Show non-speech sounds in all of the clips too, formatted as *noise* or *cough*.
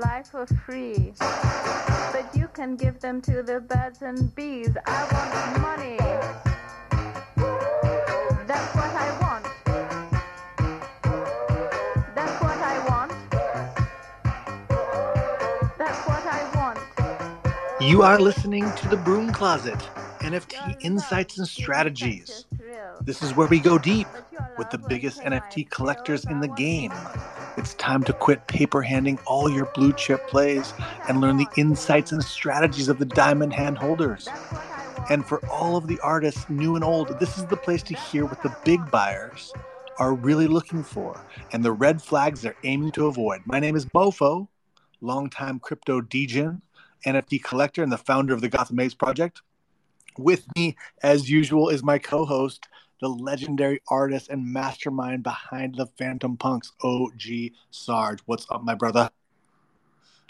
life for free. But you can give them to the birds and bees. I want money. That's what I want. That's what I want. That's what I want. You are listening to the Broom Closet NFT Insights and Strategies. This is where we go deep with the biggest NFT collectors in the game. It's time to quit paper handing all your blue chip plays and learn the insights and strategies of the diamond hand holders. And for all of the artists, new and old, this is the place to hear what the big buyers are really looking for and the red flags they're aiming to avoid. My name is Mofo, longtime crypto degen, NFT collector, and the founder of the Gotham Apes Project. With me, as usual, is my co host, the legendary artist and mastermind behind the Phantom Punks, OG Sarge. What's up, my brother?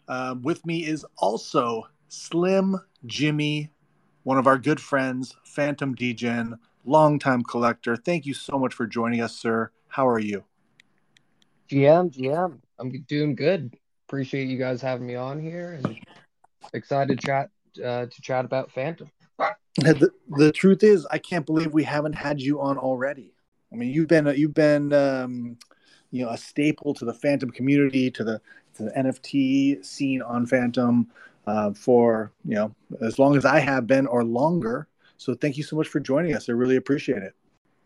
Um, with me is also Slim Jimmy, one of our good friends, Fantom Degen, longtime collector. Thank you so much for joining us, sir. How are you? GM, GM, I'm doing good. Appreciate you guys having me on here, and excited to chat uh, to chat about Fantom. The, the truth is, I can't believe we haven't had you on already. I mean, you've been you've been um, you know a staple to the Fantom community, to the to the NFT scene on Fantom uh, for you know as long as I have been or longer. So thank you so much for joining us. I really appreciate it.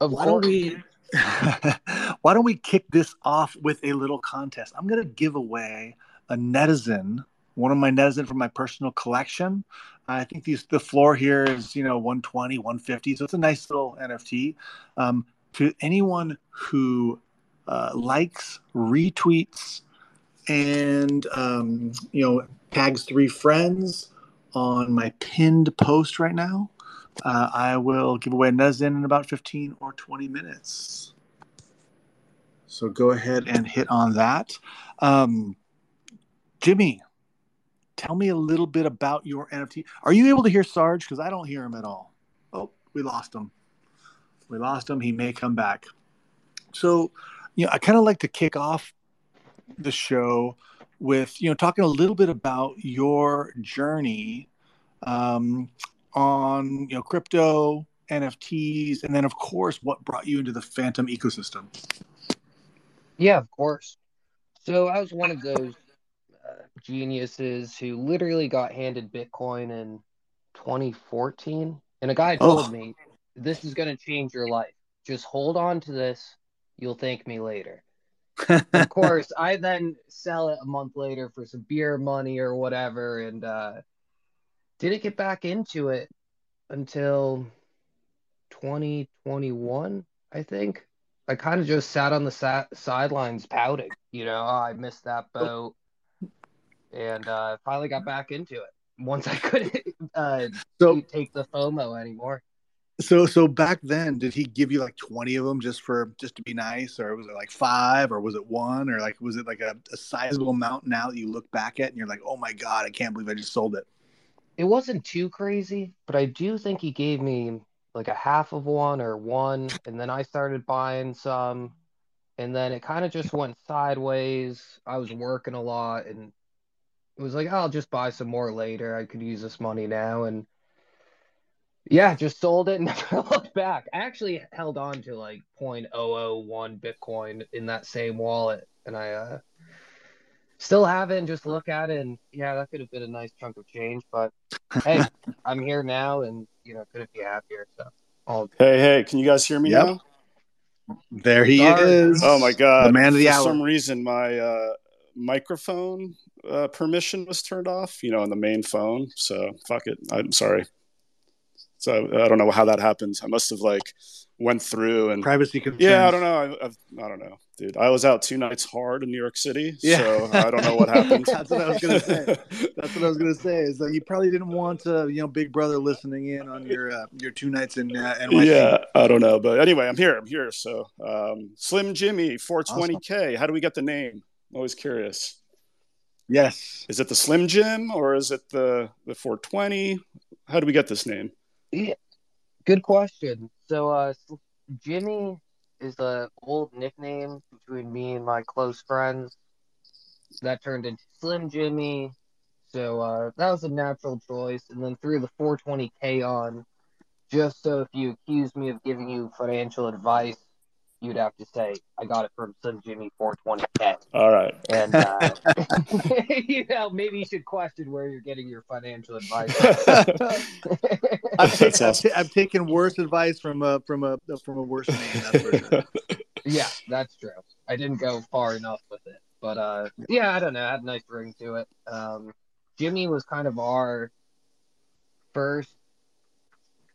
Of why course. don't we *laughs* why don't we kick this off with a little contest? I'm gonna give away a netizen, one of my netizen from my personal collection. I think these the floor here is you know 120, 150, so it's a nice little NFT. Um, to anyone who uh, likes, retweets, and um, you know tags three friends on my pinned post right now, uh, I will give away a netizen in about 15 or 20 minutes. So go ahead and hit on that. Um, Jimmy, tell me a little bit about your NFT. Are you able to hear Sarge? Because I don't hear him at all. Oh, we lost him. We lost him. He may come back. So, you know, I kind of like to kick off the show with, you know, talking a little bit about your journey um, on, you know, crypto, NFTs, and then, of course, what brought you into the Fantom ecosystem. Yeah, of course. So I was one of those geniuses who literally got handed Bitcoin in 2014, and a guy told Oh. me, "This is going to change your life. Just hold on to this. You'll thank me later." *laughs* of course, I then sell it a month later for some beer money or whatever, and uh, didn't get back into it until 2021, I think. I kind of just sat on the sa- sidelines pouting, you know, "Oh, I missed that boat, and uh, finally got back into it once I *laughs* couldn't uh, so, take the FOMO anymore. so, so back then, did he give you like 20 of them just for, just to be nice? Or was it like five or was it one? Or like, was it like a, a sizable amount now that you look back at and you're like, oh my God, I can't believe I just sold it? It wasn't too crazy, but I do think he gave me like a half of one or one, and then I started buying some, and then it kind of just went sideways. I was working a lot, and it was like, I'll just buy some more later. I could use this money now, and yeah, just sold it and *laughs* never looked back. I actually held on to like 0.001 Bitcoin in that same wallet, and I uh, still have it and just look at it, and yeah, that could have been a nice chunk of change, but hey, *laughs* I'm here now, and you know, couldn't be happier. So, all. Hey, hey, can you guys hear me Yep. now? There he Sorry. is. Oh my god. The man of the For hour. some reason my uh microphone uh permission was turned off, you know, on the main phone. So fuck it. I'm sorry. So I don't know how that happens. I must have like went through and Privacy concerns. yeah, I don't know. I, I've, I don't know, dude. I was out two nights hard in New York City, Yeah. so I don't know what happened. *laughs* That's what I was gonna say. *laughs* That's what I was gonna say. Is that you probably didn't want uh, you know Big Brother listening in on your uh, your two nights in uh, NYC. Yeah, I don't know, but anyway, I'm here. I'm here. So, um, Slim Jimmy, 420k. How do we get the name? I'm always curious. Yes. Is it the Slim Jim or is it the the 420? How do we get this name? Yeah, good question. So, uh, Jimmy is an old nickname between me and my close friends. that turned into Slim Jimmy. So uh, that was a natural choice. And then threw the 420k on, just so if you accuse me of giving you financial advice, you'd have to say I got it from Slim Jimmy 420k. All right. And uh, *laughs* *laughs* you know, maybe you should question where you're getting your financial advice. *laughs* I've, That's ta- I've awesome. I've taken worse advice from a from a from a worse man. That's for sure. yeah, that's true. I didn't go far enough with it, but uh, yeah, I don't know. It had a nice ring to it. Um, Jimmy was kind of our first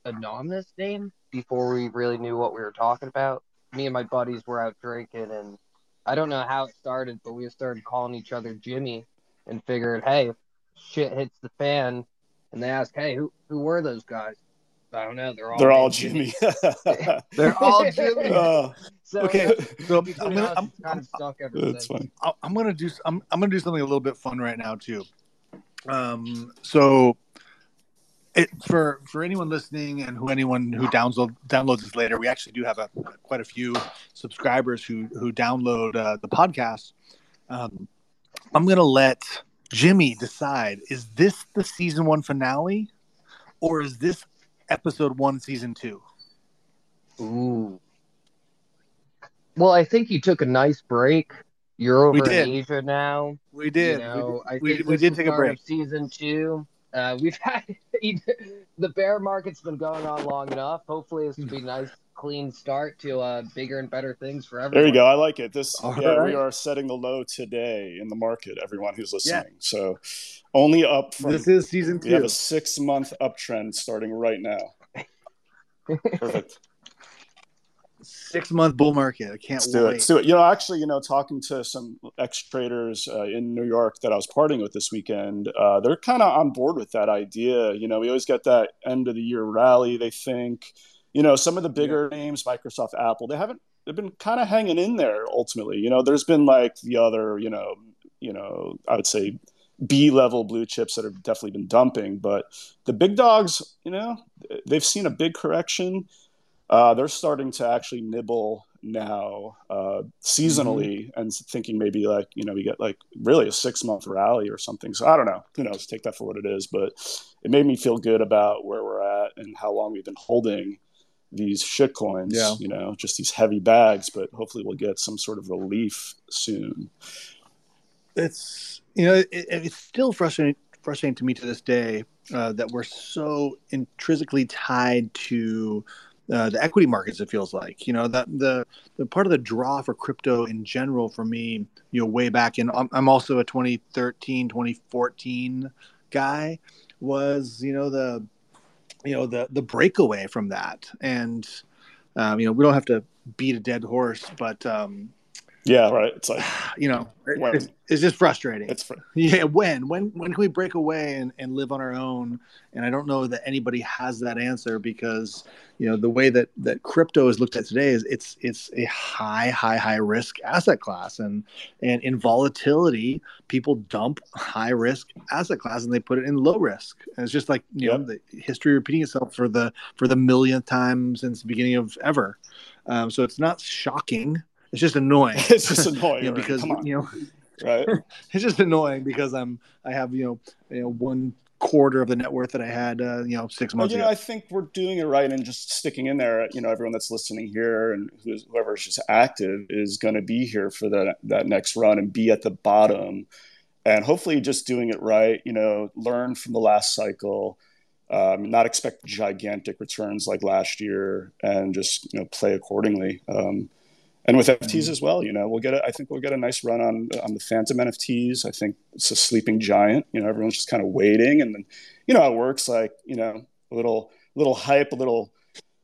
anonymous name before we really knew what we were talking about. Me and my buddies were out drinking, and I don't know how it started, but we started calling each other Jimmy, and figured, hey, shit hits the fan, and they ask, hey, who who were those guys? I don't know. They're all They're all named Jimmy. *laughs* *laughs* They're all *laughs* Jimmy. Oh, So Okay, so I'm gonna us, I'm, kind of stuck ever that's since. funny. I- I'm gonna do I'm I'm gonna do something a little bit fun right now too. Um, so it for for anyone listening and who anyone who download downloads this later, we actually do have a quite a few subscribers who who download uh, the podcast. Um, I'm gonna let Jimmy decide: is this the season one finale, or is this episode one, season two? Ooh. Well, I think you took a nice break. You're We over in Asia now. We did. You know, I we, think we this did take a break. Season two. Uh, we've *laughs* had the bear market's been going on long enough. Hopefully, this will be a nice, clean start to uh, bigger and better things for everyone. There you go. I like it. This, All yeah, right. we are setting the low today in the market. Everyone who's listening, so only up from. This is season we have two. a six month uptrend starting right now. *laughs* Perfect. Six month bull market. I can't Let's do it. Let's do it. You know, actually, you know, talking to some ex traders uh, in New York that I was partying with this weekend, uh, they're kind of on board with that idea. You know, we always get that end of the year rally. They think, you know, some of the bigger names, Microsoft, Apple, they haven't. They've been kind of hanging in there. Ultimately, you know, there's been like the other, you know, you know, I would say B level blue chips that have definitely been dumping, but the big dogs, you know, they've seen a big correction. Uh, they're starting to actually nibble now uh, seasonally and thinking maybe like you know we get like really a six month rally or something. So i don't know. Who knows? Take that for what it is. But it made me feel good about where we're at and how long we've been holding these shit coins Yeah. you know just these heavy bags. But hopefully we'll get some sort of relief soon. It's you know it, it's still frustrating frustrating to me to this day uh, that we're so intrinsically tied to uh, the equity markets. It feels like you know that the the part of the draw for crypto in general for me, you know, way back in I'm, also a 2013 2014 guy was you know the you know the the breakaway from that and um, you know we don't have to beat a dead horse but um, yeah right it's like *sighs* you know it- it's, it's just frustrating it's fr- *laughs* yeah, when when when can we break away and, and live on our own? And I don't know that anybody has that answer because you know the way that that crypto is looked at today is it's it's a high high high risk asset class and and in volatility people dump high risk asset class and they put it in low risk. And it's just like you know the history repeating itself for the for the millionth time since the beginning of ever. Um, so it's not shocking. It's just annoying. *laughs* it's just annoying *laughs* you know, right? because you know *laughs* right it's just annoying because I'm I have you know you know one quarter of the net worth that I had uh, you know six Well, months you know, ago. I think we're doing it right and just sticking in there. You know, everyone that's listening here and who's, whoever's just active is going to be here for that that next run and be at the bottom, and hopefully just doing it right. You know, learn from the last cycle, um, not expect gigantic returns like last year, and just you know play accordingly. Um, and with NFTs as well, you know, we'll get. A, I think we'll get a nice run on on the Fantom NFTs. I think it's a sleeping giant. You know, everyone's just kind of waiting, and then you know how it works. Like you know, a little little hype, a little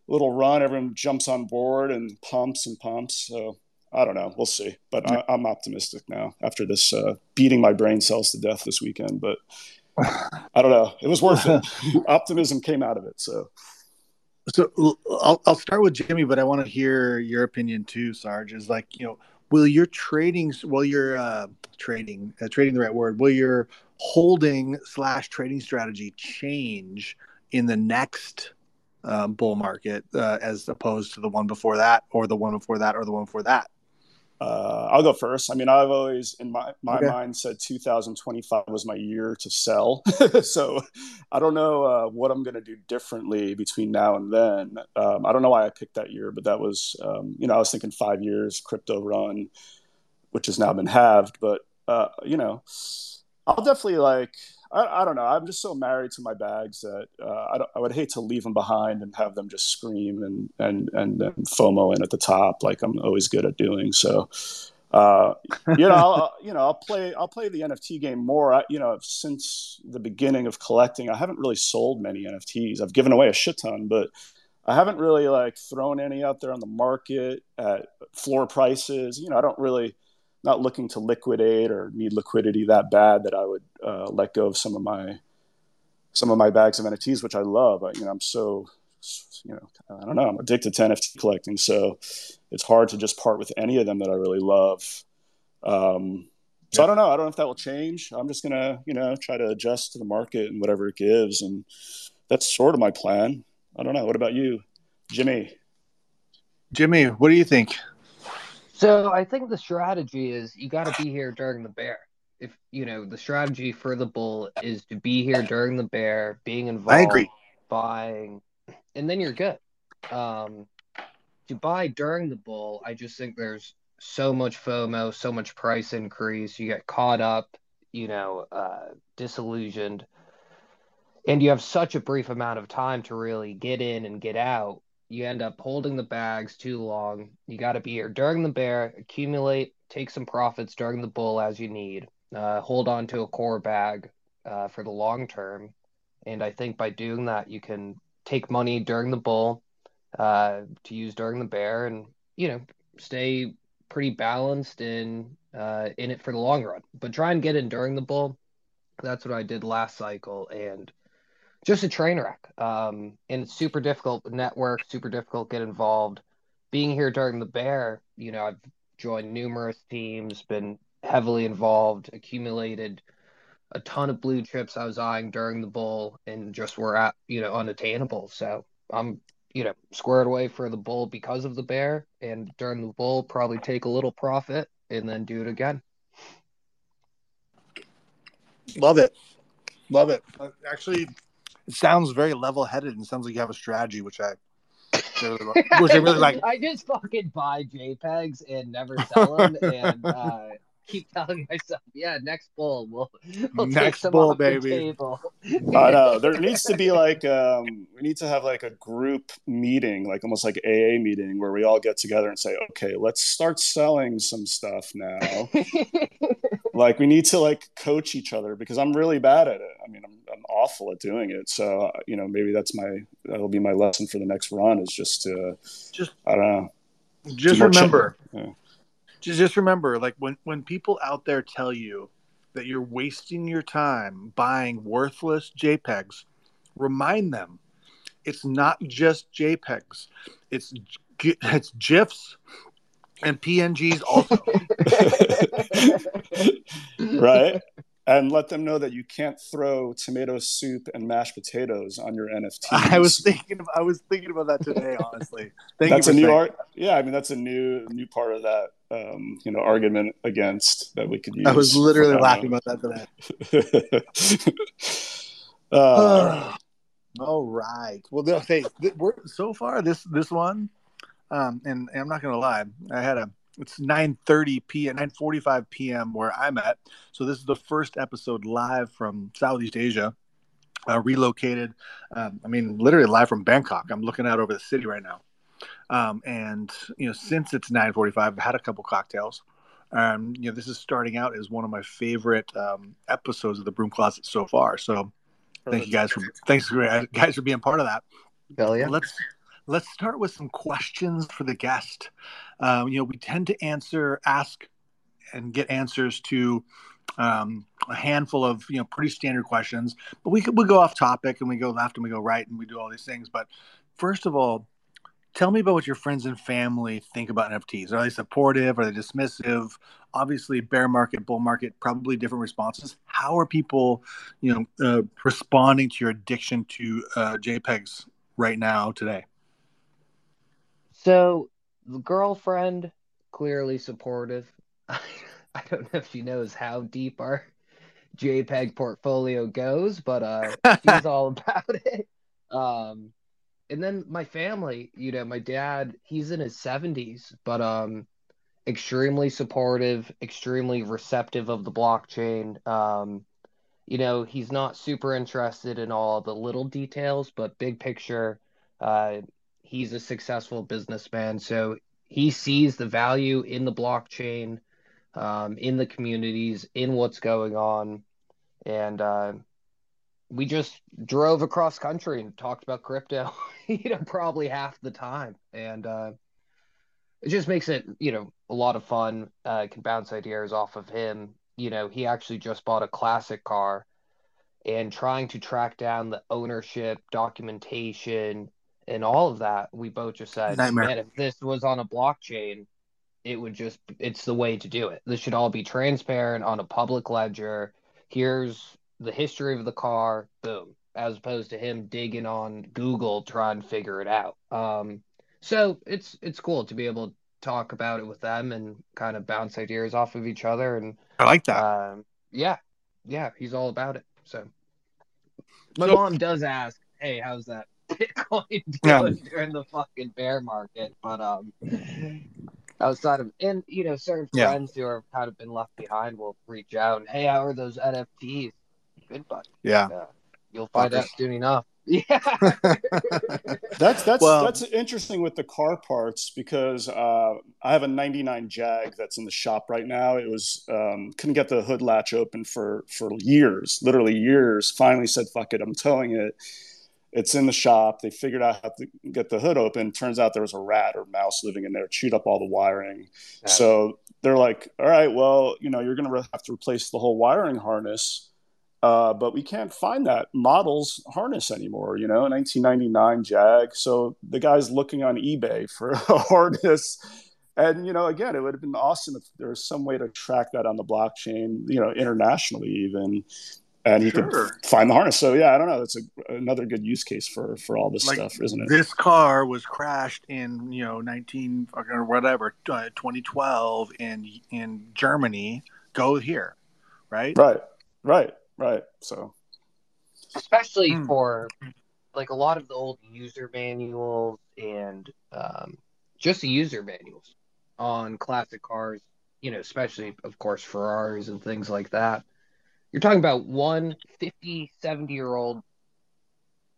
little run. Everyone jumps on board and pumps and pumps. So I don't know. We'll see. But I, I'm optimistic now after this uh, beating my brain cells to death this weekend. But *laughs* I don't know. It was worth it. *laughs* Optimism came out of it. So So I'll I'll start with Jimmy, but I want to hear your opinion too, Sarge. Is like you know, will your trading, will your uh, trading, uh, trading the right word, will your holding slash trading strategy change in the next um, bull market uh, as opposed to the one before that, or the one before that, or the one before that? Uh, I'll go first. I mean, I've always in my my Okay. mind said 2025 was my year to sell. *laughs* so I don't know uh, what I'm going to do differently between now and then. Um, I don't know why I picked that year, but that was um, you know I was thinking five years crypto run, which has now been halved. But uh, you know, I'll definitely like. I, I don't know. I'm just so married to my bags that uh, I, I would hate to leave them behind and have them just scream and and and, and FOMO in at the top, like I'm always good at doing. So, uh, you know, I'll, you know, I'll play I'll play the NFT game more. I, you know, since the beginning of collecting, I haven't really sold many NFTs. I've given away a shit ton, but I haven't really like thrown any out there on the market at floor prices. You know, I don't really not looking to liquidate or need liquidity that bad that I would uh, let go of some of my some of my bags of NFTs, which I love. I, you know, I'm so you know, I don't know, I'm addicted to NFT collecting, so it's hard to just part with any of them that I really love. Um, so I don't know. I don't know if that will change. I'm just gonna, you know, try to adjust to the market and whatever it gives, and that's sort of my plan. I don't know. What about you, Jimmy? Jimmy, what do you think? So I think the strategy is you got to be here during the bear. If you know the strategy for the bull is to be here during the bear, being involved, I agree. buying, and then you're good. Um, to buy during the bull, I just think there's so much FOMO, so much price increase. You get caught up, you know, uh, disillusioned, and you have such a brief amount of time to really get in and get out you end up holding the bags too long. You got to be here during the bear, accumulate, take some profits during the bull as you need, uh, hold on to a core bag uh, for the long term. And I think by doing that, you can take money during the bull uh, to use during the bear and, you know, stay pretty balanced in, uh, in it for the long run. But try and get in during the bull. That's what I did last cycle. And just a train wreck. Um, and it's super difficult network, super difficult get involved. Being here during the bear, you know, I've joined numerous teams, been heavily involved, accumulated a ton of blue chips I was eyeing during the bull and just were at, you know, unattainable. So I'm, you know, squared away for the bull because of the bear. And during the bull, probably take a little profit and then do it again. Love it. Love it. Uh, Actually, it sounds very level-headed and sounds like you have a strategy, which I really, *laughs* which I really like. I just fucking buy JPEGs and never sell them, *laughs* and uh, keep telling myself, "Yeah, next bull, we'll, we'll take Next some bull, off baby. I know there needs to be like um, we need to have like a group meeting, like almost like AA meeting, where we all get together and say, okay, let's start selling some stuff now. *laughs* like we need to like coach each other because I'm really bad at it. I mean, I'm, I'm awful at doing it. So uh, you know, maybe that's my that'll be my lesson for the next run is just to Just I don't know. just remember Yeah. just, just remember like when when people out there tell you that you're wasting your time buying worthless jpegs remind them it's not just jpegs it's *laughs* it's gifs and pngs also *laughs* right? And let them know that you can't throw tomato soup and mashed potatoes on your NFT. *laughs* i was thinking of, i was thinking about that today honestly Thank that's you a new saying art. Yeah, I mean that's a new new part of that um, you know argument against that we could use. i was literally for- laughing about that today *laughs* uh, *sighs* All right. Well, th- okay. th- We're so far this this one, um, and, and I'm not gonna lie. I had a it's 9:30 p.m. 9:45 p.m. where I'm at. So this is the first episode live from Southeast Asia. Uh, relocated. Um, I mean, literally live from Bangkok. I'm looking out over the city right now. Um, and you know, since it's 9:45, I've had a couple cocktails. Um, you know, this is starting out as one of my favorite um, episodes of the Broom Closet so far. So thank you guys for thanks guys for being part of that. Hell yeah! Let's let's start with some questions for the guest. Um, you know, we tend to answer, ask, and get answers to um, a handful of you know pretty standard questions, but we we go off topic and we go left and we go right and we do all these things. But first of all, tell me about what your friends and family think about NFTs. Are they supportive? Are they dismissive? Obviously, bear market, bull market, probably different responses. How are people, you know, uh, responding to your addiction to uh, JPEGs right now today? So the girlfriend clearly supportive. *laughs* I don't know if she knows how deep our JPEG portfolio goes, but uh, she's all *laughs* about it. Um, and then my family, you know, my dad, he's in his 70s, but um, extremely supportive, extremely receptive of the blockchain. Um, you know, he's not super interested in all the little details, but big picture, uh, he's a successful businessman. So he sees the value in the blockchain, um, in the communities, in what's going on. And uh, we just drove across country and talked about crypto, *laughs* you know, probably half the time. And uh, it just makes it, you know, a lot of fun. Uh, can bounce ideas off of him. You know, he actually just bought a classic car and trying to track down the ownership, documentation, and all of that. We both just said, Nightmare. man, if this was on a blockchain, it would just, it's the way to do it. This should all be transparent on a public ledger. Here's the history of the car, boom, as opposed to him digging on Google trying to figure it out. Um, so it's it's cool to be able to talk about it with them and kind of bounce ideas off of each other. And I like that. um, yeah, yeah, he's all about it. So my So- mom does ask, "Hey, how's that Bitcoin doing *laughs* Yeah. during the fucking bear market?" But um, outside of and you know certain Yeah. friends who have kind of been left behind will reach out and, "Hey, how are those NFTs?" Good, bud. yeah. Uh, you'll find Fuckers. out soon enough. *laughs* Yeah. *laughs* That's that's Well- that's interesting with the car parts because uh, I have a '99 Jag that's in the shop right now. It was um, couldn't get the hood latch open for for years, literally years. Finally said, "Fuck it, I'm towing it." It's in the shop. They figured out how to get the hood open. Turns out there was a rat or mouse living in there, chewed up all the wiring. Yeah. So they're like, "All right, well, you know, you're going to have to replace the whole wiring harness." Uh, but we can't find that model's harness anymore, you know, 1999 Jag. So the guy's looking on eBay for *laughs* a harness. And, you know, again, it would have been awesome if there was some way to track that on the blockchain, you know, internationally even. And he Sure. could find the harness. So, yeah, I don't know. It's a, another good use case for, for all this Like, stuff, isn't it? This car was crashed in you know 19 or whatever uh, 2012 in in Germany. Go here, right? Right, right, right. So, especially Hmm. for like a lot of the old user manuals and um, just the user manuals on classic cars, you know, especially of course Ferraris and things like that. You're talking about one 50, 70 year old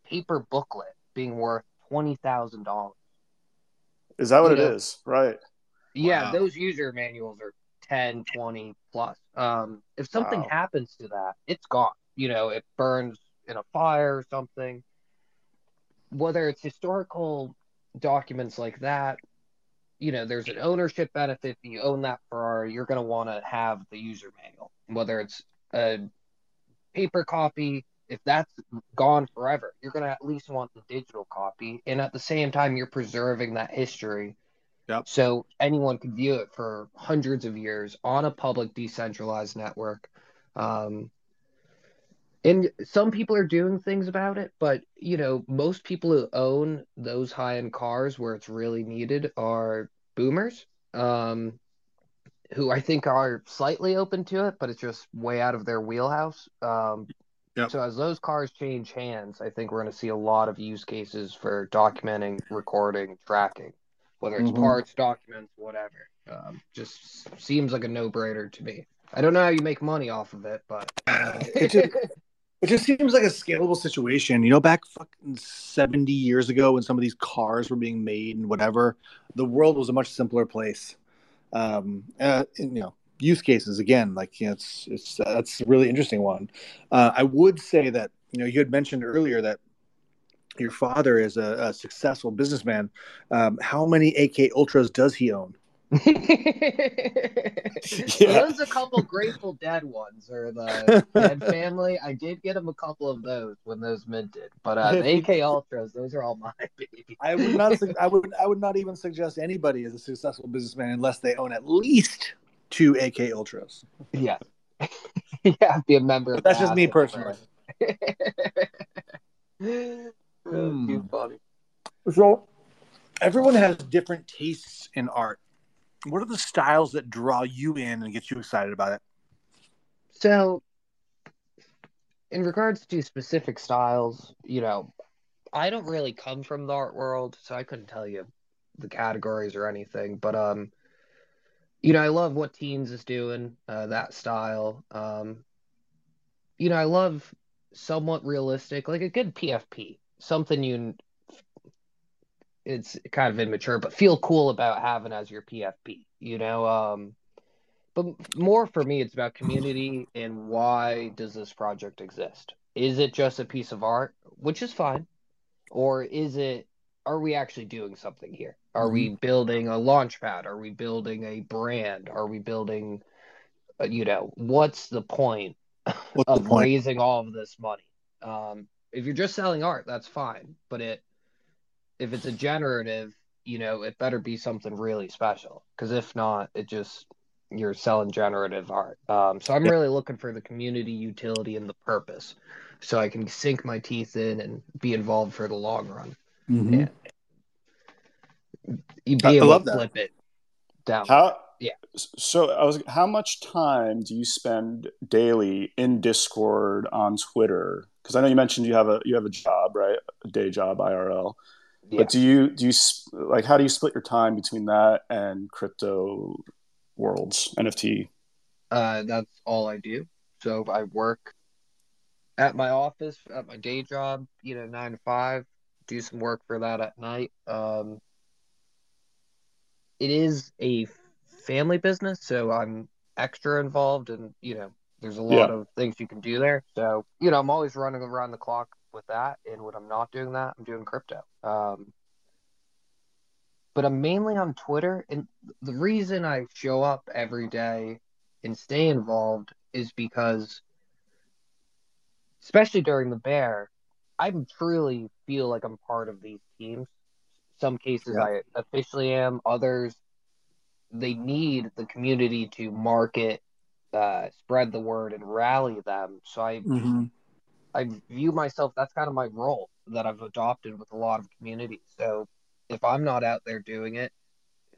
paper booklet being worth $20,000. is that what it know. is? Right. Yeah, Wow. those user manuals are 10, 20 plus. Um, if something Wow. happens to that, it's gone. You know, it burns in a fire or something. Whether it's historical documents like that, you know, there's an ownership benefit. If you own that Ferrari, you're going to want to have the user manual. Whether it's a paper copy, if that's gone forever, you're going to at least want the digital copy. And at the same time, you're preserving that history Yep. so anyone could view it for hundreds of years on a public decentralized network. Um, and some people are doing things about it, but you know, most people who own those high-end cars where it's really needed are boomers, um, who I think are slightly open to it, but it's just way out of their wheelhouse. Um, Yep. So as those cars change hands, I think we're going to see a lot of use cases for documenting, recording, tracking, whether it's Mhm. parts, documents, whatever. Um, just seems like a no-brainer to me. I don't know how you make money off of it, but It just, *laughs* it just seems like a scalable situation. You know, back fucking 70 years ago when some of these cars were being made and whatever, the world was a much simpler place. Um, uh, you know, use cases again, like, you know, it's, it's, that's a really interesting one. Uh, I would say that, you know, you had mentioned earlier that your father is a, a successful businessman. Um, how many AK Ultras does he own? *laughs* He owns a couple Grateful Dead ones, or the Dead Family. I did get him a couple of those when those minted, but uh, the *laughs* AK Ultras, those are all mine, *laughs* baby. I would not. su- I would. I would not even suggest anybody is a successful businessman unless they own at least two AK Ultras. Yeah, yeah, be a member. But of that's the just me personally. Club. Hmm. Too funny. So, everyone has different tastes in art. What are the styles that draw you in and get you excited about it? So, in regards to specific styles, you know, I don't really come from the art world, so I couldn't tell you the categories or anything. But um, you know, I love what Teens is doing, uh, that style. Um, you know, I love somewhat realistic, like a good PFP, something you. It's kind of immature, but feel cool about having as your PFP. You know, um, but more for me, it's about community and why does this project exist? Is it just a piece of art, which is fine, or is it? Are we actually doing something here? Are mm-hmm. we building a launch pad? Are we building a brand? Are we building, uh, you know, what's the point what's of the point? raising all of this money? Um, if you're just selling art, that's fine. But it, if it's a generative, you know, it better be something really special. Because if not, it just you're selling generative art. Um, so I'm yeah. really looking for the community utility and the purpose, so I can sink my teeth in and be involved for the long run. Mm-hmm. you be able to flip it down. How? Yeah. So I was. How much time do you spend daily in Discord on Twitter? Because I know you mentioned you have a you have a job, right? A day job, IRL. Yeah. But do you do you like how do you split your time between that and crypto worlds NFT? Uh, that's all I do. So I work at my office at my day job, you know, nine to five. Do some work for that at night. Um, it is a family business, so I'm extra involved, and you know, there's a lot yeah. of things you can do there. So you know, I'm always running around the clock with that, and when I'm not doing that, I'm doing crypto. Um, but I'm mainly on Twitter. And the reason I show up every day and stay involved is because, especially during the bear, I truly feel like I'm part of these teams. Some cases yeah. I officially am, others, they need the community to market, uh, spread the word, and rally them. So I. Mm-hmm. I view myself that's kind of my role that I've adopted with a lot of communities. So if I'm not out there doing it,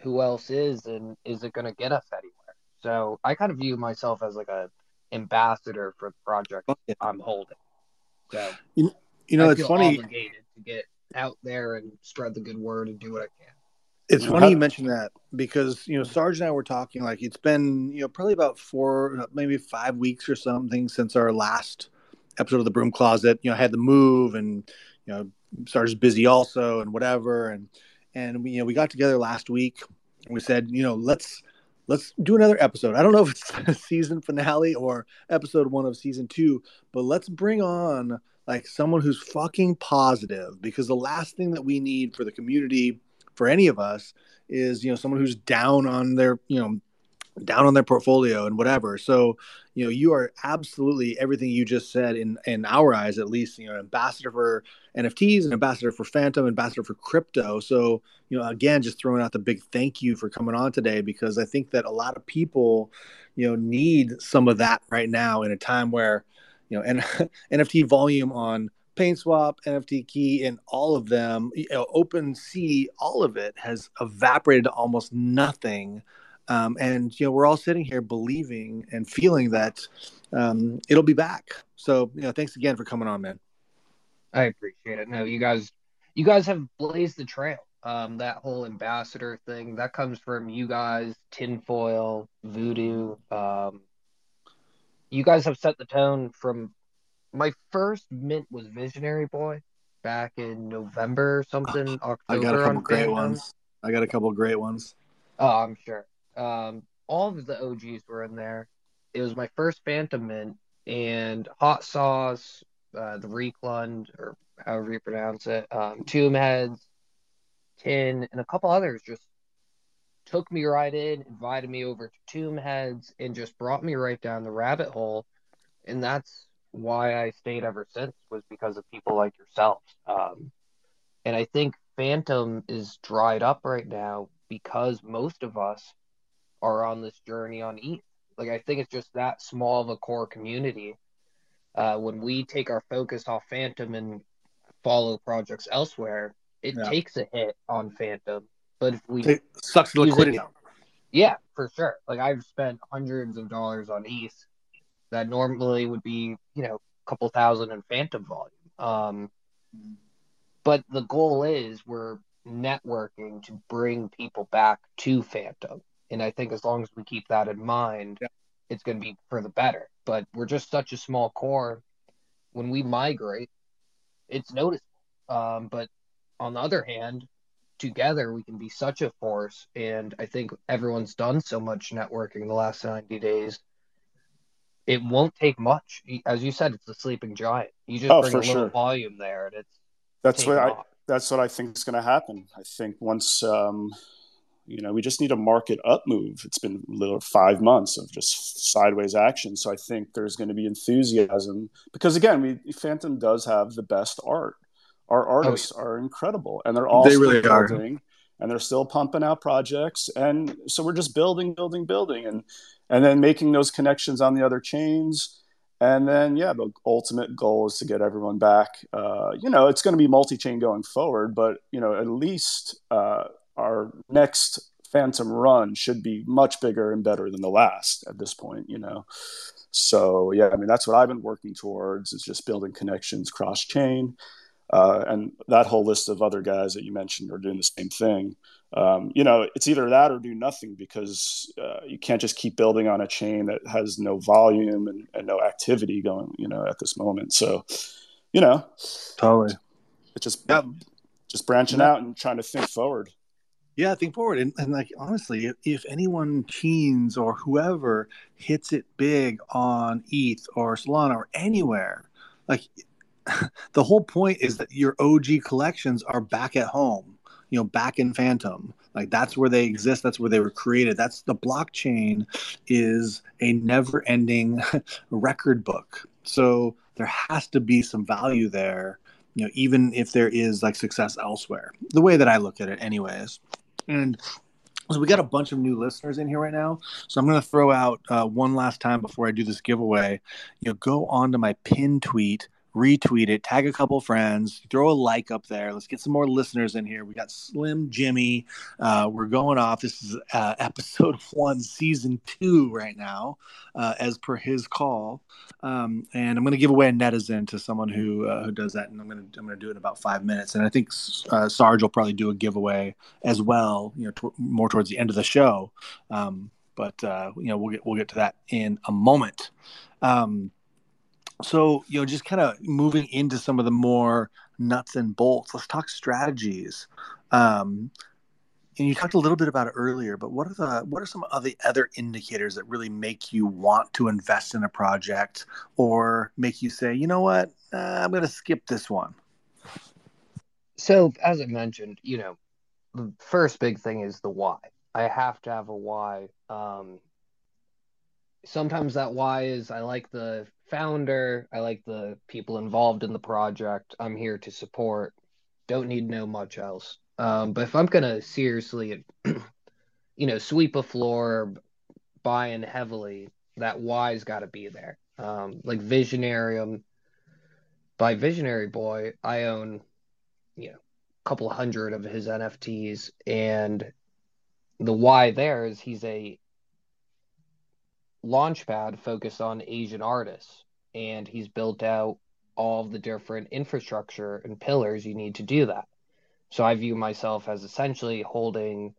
who else is, and is it going to get us anywhere? So I kind of view myself as like a ambassador for the project yeah. I'm holding. So you, you know, I it's funny obligated to get out there and spread the good word and do what I can. It's mm-hmm. funny you mentioned that because you know Sarge and I were talking like it's been you know probably about four maybe five weeks or something since our last episode of the Broom Closet. You know, had the move and you know Sarge's busy also and whatever and and we you know we got together last week and we said you know let's let's do another episode i don't know if it's a *laughs* season finale or episode one of season two but let's bring on like someone who's fucking positive because the last thing that we need for the community for any of us is you know someone who's down on their you know down on their portfolio and whatever. So, you know, you are absolutely everything you just said in in our eyes, at least. You know, ambassador for NFTs, an ambassador for Fantom, ambassador for crypto. So, you know, again, just throwing out the big thank you for coming on today because I think that a lot of people, you know, need some of that right now in a time where, you know, and *laughs* NFT volume on Paint Swap, NFT Key, and all of them, you know, OpenSea, all of it has evaporated to almost nothing um, and you know, we're all sitting here believing and feeling that um, it'll be back. So, you know, thanks again for coming on, man. I appreciate it. No, you guys, you guys have blazed the trail. Um, that whole ambassador thing that comes from you guys, tinfoil, voodoo. Um, you guys have set the tone from my first mint was Visionary Boy back in November or something. October I got a couple great ones. I got a couple great ones. Oh, I'm sure. Um, all of the OGs were in there. It was my first Fantom Mint, and Hot Sauce, uh, the Reclund, or however you pronounce it, um, Tomb Heads, Tin, and a couple others just took me right in, invited me over to Tomb Heads, and just brought me right down the rabbit hole. And that's why I stayed ever since was because of people like yourself. Um, and I think Fantom is dried up right now because most of us are on this journey on ETH. Like I think it's just that small of a core community. Uh, when we take our focus off Fantom and follow projects elsewhere, it yeah. takes a hit on Fantom. But if we it sucks the liquidity out. Yeah, for sure. Like I've spent hundreds of dollars on ETH that normally would be, you know, a couple thousand in Fantom volume. Um, but the goal is we're networking to bring people back to Fantom. And I think as long as we keep that in mind, Yeah. it's going to be for the better. But we're just such a small core. When we migrate, it's noticeable. Um, but on the other hand, together we can be such a force. And I think everyone's done so much networking the last 90 days. It won't take much. As you said, it's a sleeping giant. You just Oh, bring a little sure. volume there, and it's That's what I that's what I think is going to happen. I think once um, you know we just need a market up move. It's been little five months of just sideways action, so I think there's going to be enthusiasm because again, we Fantom does have the best art. Our artists are incredible, and they're all They still really are. building, and they're still pumping out projects, and so we're just building, building, building, and and then making those connections on the other chains. And then, yeah, the ultimate goal is to get everyone back. Uh, you know, it's going to be multi-chain going forward, but you know, at least uh, our next Fantom run should be much bigger and better than the last at this point. You know, so yeah, I mean, that's what I've been working towards is just building connections cross-chain, uh, and that whole list of other guys that you mentioned are doing the same thing. Um, you know, it's either that or do nothing because uh, you can't just keep building on a chain that has no volume and, and no activity going, you know, at this moment. So, you know, Totally. it's just Yeah. just branching Yeah. out and trying to think forward. Yeah, think forward. And, and like honestly, if, if anyone teens or whoever hits it big on ETH or Solana or anywhere, like *laughs* the whole point is that your OG collections are back at home, you know, back in Fantom. Like that's where they exist. That's where they were created. That's the blockchain is a never ending *laughs* record book. So there has to be some value there, you know, even if there is like success elsewhere. The way that I look at it, anyways. And so we got a bunch of new listeners in here right now. So I'm going to throw out uh, one last time before I do this giveaway. You know, go on to my pin tweet, retweet it, tag a couple friends, throw a like up there. Let's get some more listeners in here. We got Slim Jimmy. Uh, we're going off. This is uh, *laughs* episode one, season two right now, uh, as per his call. Um, and I'm going to give away a netizen to someone who uh, who does that, and I'm going to I'm going to do it in about five minutes. And I think uh, Sarge will probably do a giveaway as well, you know, more towards the end of the show. Um, but uh, you know, we'll get we'll get to that in a moment. Um, so you know, just kind of moving into some of the more nuts and bolts. Let's talk strategies. Um, and you talked a little bit about it earlier, but what are the what are some of the other indicators that really make you want to invest in a project, or make you say, you know what, uh, I'm going to skip this one? So, as I mentioned, you know, the first big thing is the why. I have to have a why. Um, sometimes that why is I like the founder, I like the people involved in the project. I'm here to support. Don't need know much else. Um, but if I'm gonna seriously, *clears throat* you know, sweep a floor, buy in heavily, that why's got to be there. Um, like Visionarium. By Visionary Boy, I own, you know, a couple hundred of his NFTs, and the why there is he's a launchpad focused on Asian artists, and he's built out all the different infrastructure and pillars you need to do that. So I view myself as essentially holding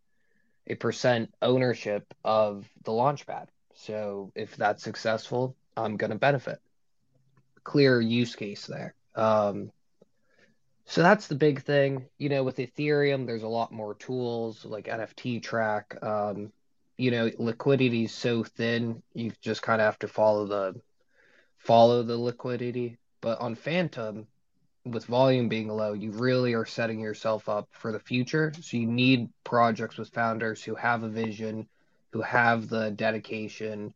a percent ownership of the launchpad. So if that's successful, I'm going to benefit. Clear use case there. Um, so that's the big thing. You know, with Ethereum, there's a lot more tools like NFT track. Um, you know, liquidity is so thin, you just kind of have to follow the follow the liquidity. But on Phantom, with volume being low, you really are setting yourself up for the future. So you need projects with founders who have a vision, who have the dedication,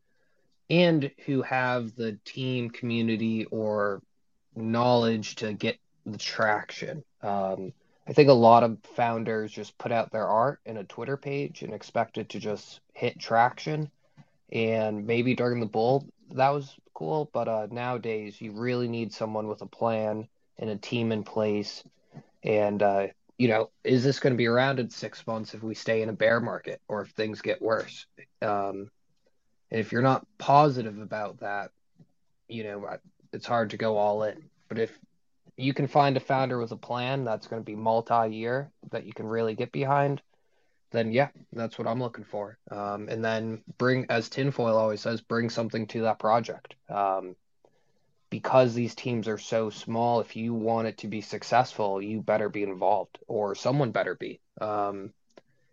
and who have the team community or knowledge to get the traction. Um, I think a lot of founders just put out their art in a Twitter page and expect it to just hit traction. And maybe during the bull, that was cool. But uh, nowadays, you really need someone with a plan and a team in place. And uh, you know, is this going to be around in six months if we stay in a bear market or if things get worse? Um, and if you're not positive about that, you know, it's hard to go all in. But if you can find a founder with a plan that's going to be multi-year that you can really get behind, then yeah, that's what I'm looking for. Um, and then bring, as Tinfoil always says, bring something to that project. Um, because these teams are so small, if you want it to be successful, you better be involved, or someone better be. Um,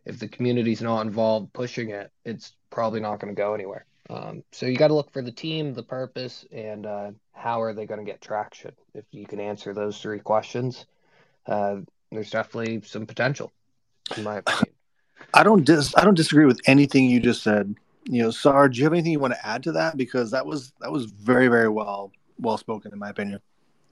if the community's not involved pushing it, it's probably not going to go anywhere. Um, so you got to look for the team, the purpose, and uh, how are they going to get traction. If you can answer those three questions, uh, there's definitely some potential, in my opinion. I don't dis- I don't disagree with anything you just said. You know, Sarge, do you have anything you want to add to that? Because that was that was very very well well spoken in my opinion.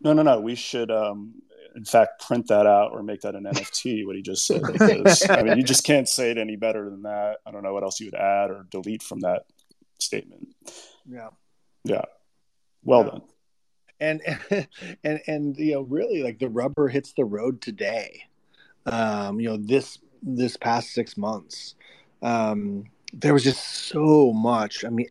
No, no, no. We should, um, in fact, print that out or make that an NFT. What he just said. *laughs* Because, I mean, you just can't say it any better than that. I don't know what else you would add or delete from that statement. Yeah. Yeah. Well yeah. done. And *laughs* and and you know, really, like the rubber hits the road today. Um, you know, this this past six months. Um, there was just so much. I mean,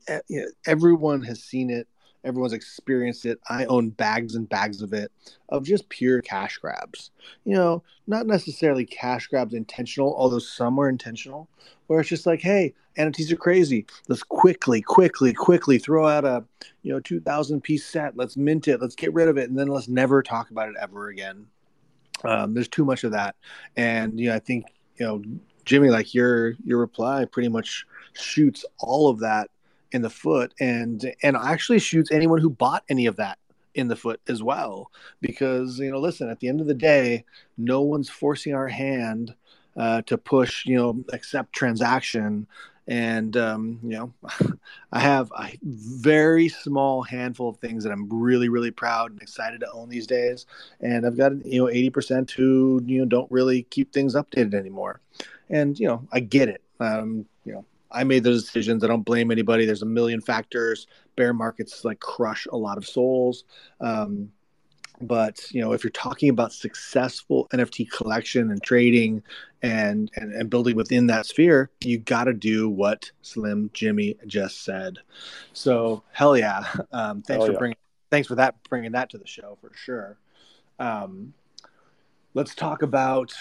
everyone has seen it Everyone's experienced it. I own bags and bags of it, of just pure cash grabs. You know, not necessarily cash grabs intentional, although some are intentional, where it's just like, hey, NFTs are crazy. Let's quickly, quickly, quickly throw out a, you know, 2,000 piece set. Let's mint it. Let's get rid of it. And then let's never talk about it ever again. Um, there's too much of that. And, you know, I think, you know, Jimmy, like your your reply pretty much shoots all of that in the foot and and actually shoots anyone who bought any of that in the foot as well. Because you know listen at the end of the day no one's forcing our hand uh, to push you know accept transaction and um, you know *laughs* i have a very small handful of things that i'm really really proud and excited to own these days and i've got you know 80% who you know don't really keep things updated anymore and you know i get it um, you know I made those decisions. I don't blame anybody. There's a million factors. Bear markets like crush a lot of souls. Um, but you know, if you're talking about successful NFT collection and trading and and, and building within that sphere, you got to do what Slim Jimmy just said. So hell yeah! Um, thanks hell for yeah. bringing thanks for that bringing that to the show for sure. Um, let's talk about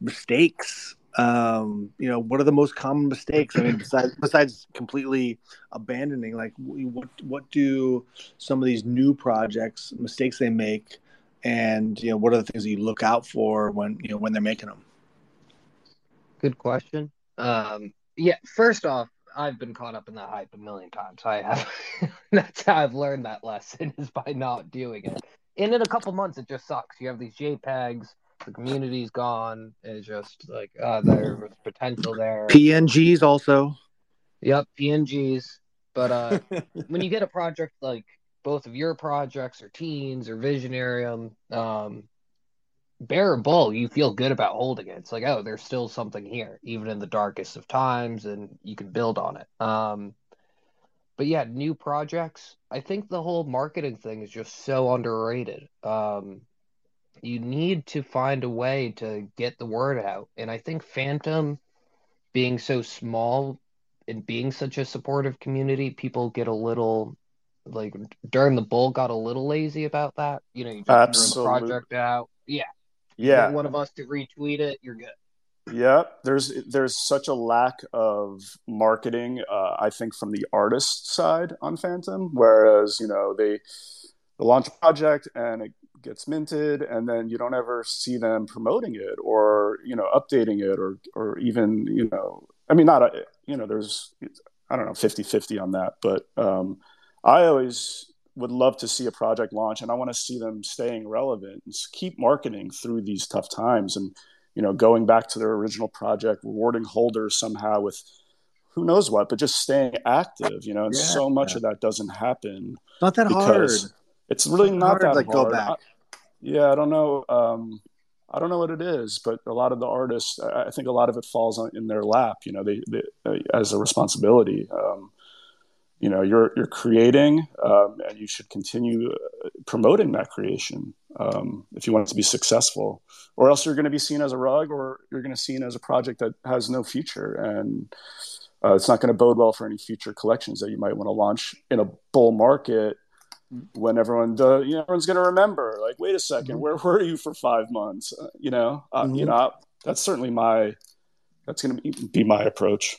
mistakes um, you know, what are the most common mistakes? I mean, *clears throat* besides besides completely abandoning, like what what do some of these new projects mistakes they make, and you know, what are the things that you look out for when you know when they're making them? Good question. Um, yeah, first off, I've been caught up in that hype a million times. I have. *laughs* That's how I've learned that lesson is by not doing it. And in a couple months, it just sucks. You have these JPEGs the community's gone. It's just like uh, there's potential there. PNGs also. Yep, PNGs. But uh, *laughs* when you get a project like both of your projects or teens or Visionarium, um, bear or bull, you feel good about holding it. It's like, oh, there's still something here, even in the darkest of times, and you can build on it. Um, but yeah, new projects. I think the whole marketing thing is just so underrated. Um, you need to find a way to get the word out. And I think Fantom being so small and being such a supportive community, people get a little like during the bull got a little lazy about that. You know, you just the project out. Yeah. Yeah. one of us to retweet it, you're good. Yeah, there's there's such a lack of marketing, uh, I think, from the artist side on Fantom. Whereas you know they, they launch a project and it gets minted and then you don't ever see them promoting it or you know updating it or or even you know i mean not a, you know there's i don't know 50 50 on that but um, i always would love to see a project launch and i want to see them staying relevant and keep marketing through these tough times and you know going back to their original project rewarding holders somehow with who knows what but just staying active you know and yeah, so much yeah. of that doesn't happen not that hard it's really not that like hard. go back. I, yeah, I don't know. Um, I don't know what it is, but a lot of the artists, I think a lot of it falls on, in their lap. You know, they, they uh, as a responsibility. Um, you know, you're you're creating, um, and you should continue uh, promoting that creation. um, if you want it to be successful, or else you're going to be seen as a rug, or you're going to be seen as a project that has no future, and uh, it's not going to bode well for any future collections that you might want to launch in a bull market when everyone does, you know, everyone's going to remember. Like, wait a 2nd mm-hmm. where were you for five months? Uh, you know, uh, mm-hmm. you know, that's certainly my that's going to be, be my approach.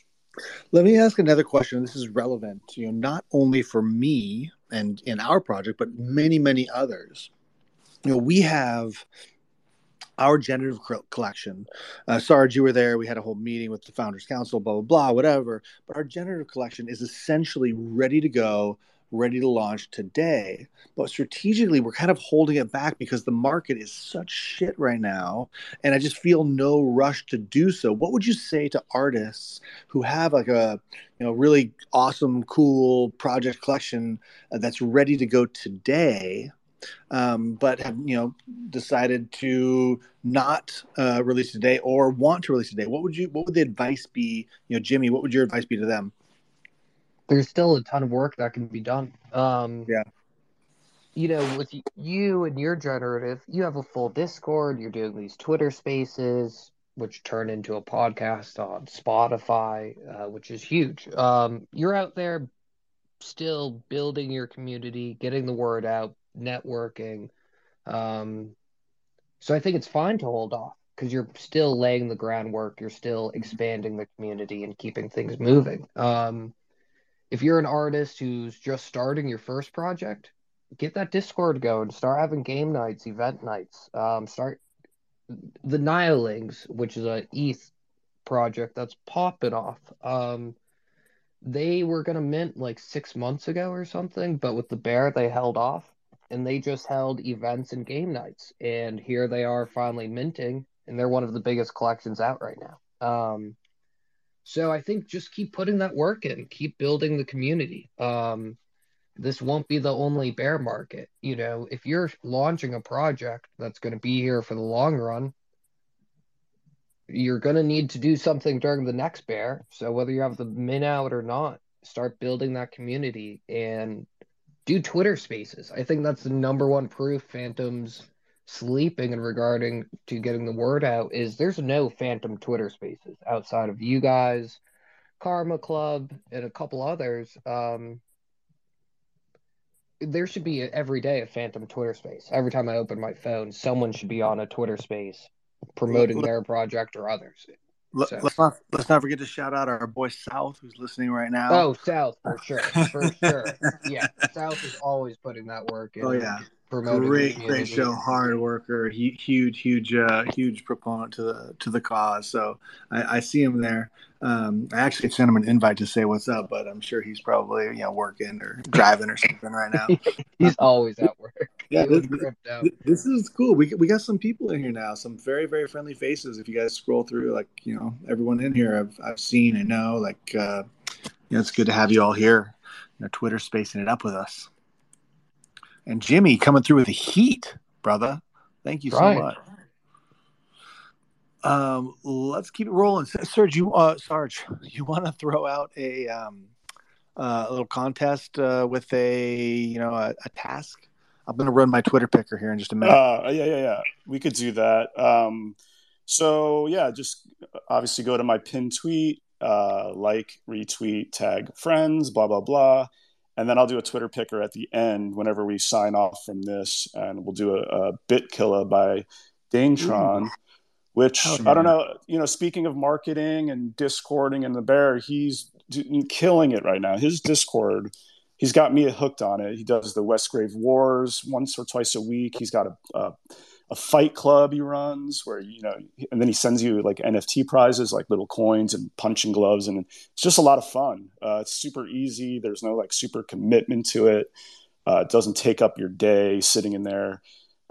Let me ask another question. This is relevant, you know, not only for me and in our project, but many, many others. You know, we have our generative collection. Uh, Sarge, you were there. We had a whole meeting with the Founders Council, blah, blah, blah, whatever. But our generative collection is essentially ready to go ready to launch today. But strategically, we're kind of holding it back because the market is such shit right now. And I just feel no rush to do so. What would you say to artists who have like a, you know, really awesome, cool project collection uh, that's ready to go today? Um, but have you know decided to not uh, release today or want to release today? What would you? What would the advice be? You know, Jimmy, what would your advice be to them? There's still a ton of work that can be done. Um, yeah. You know, with you and your generative, you have a full Discord. You're doing these Twitter Spaces, which turn into a podcast on Spotify, uh, which is huge. Um, you're out there still building your community, getting the word out, networking. Um, so I think it's fine to hold off because you're still laying the groundwork. You're still expanding the community and keeping things moving. Um, if you're an artist who's just starting your first project, get that Discord going. Start having game nights, event nights. Um, start the Nihilings, which is a ETH project that's popping off. Um, they were gonna mint like six months ago or something, but with the bear, they held off, and they just held events and game nights, and here they are finally minting, and they're one of the biggest collections out right now. Um, so I think just keep putting that work in, keep building the community. Um, this won't be the only bear market. You know, if you're launching a project that's going to be here for the long run, you're going to need to do something during the next bear. So whether you have the min out or not, start building that community and do Twitter spaces. I think that's the number one proof Fantom's sleeping and regarding to getting the word out is there's no Fantom Twitter spaces outside of you guys, Karma Club, and a couple others. Um, there should be a, every day a Fantom Twitter space. Every time I open my phone, someone should be on a Twitter space promoting their project or others. So. Let's not let's not forget to shout out our boy South who's listening right now. Oh, South for sure, for *laughs* sure. Yeah, South is always putting that work in. Oh yeah, great great show hard worker he, huge huge uh, huge proponent to the to the cause so i, I see him there. Um, i actually sent him an invite to say what's up but i'm sure he's probably you know working or *laughs* driving or something right now. *laughs* He's always at work. Yeah this, this, is cool. We, we got some people in here now some very very friendly faces. If you guys scroll through like you know everyone in here i've, I've seen and know like uh, you know it's good to have you all here. You know twitter spacing it up with us and Jimmy coming through with the heat, brother. Thank you so much. Um, let's keep it rolling. Serge, you uh, Sarge, *laughs* you want to throw out a um, uh, a little contest uh, with a you know a, a task? I'm going to run my Twitter picker here in just a minute. Uh, yeah, yeah, yeah. We could do that. Um, so yeah, just obviously go to my pin tweet, uh, like, retweet, tag friends, blah blah blah and then I'll do a Twitter picker at the end whenever we sign off from this, and we'll do a, a bit killer by Danetron, which oh, I don't know. You know, speaking of marketing and discording and the bear, he's killing it right now. His Discord, he's got me hooked on it. He does the Westgrave Wars once or twice a week. He's got a, a a fight club he runs where you know and then he sends you like nft prizes like little coins and punching gloves and it's just a lot of fun. Uh, it's super easy. There's no like super commitment to it. Uh, it doesn't take up your day sitting in there.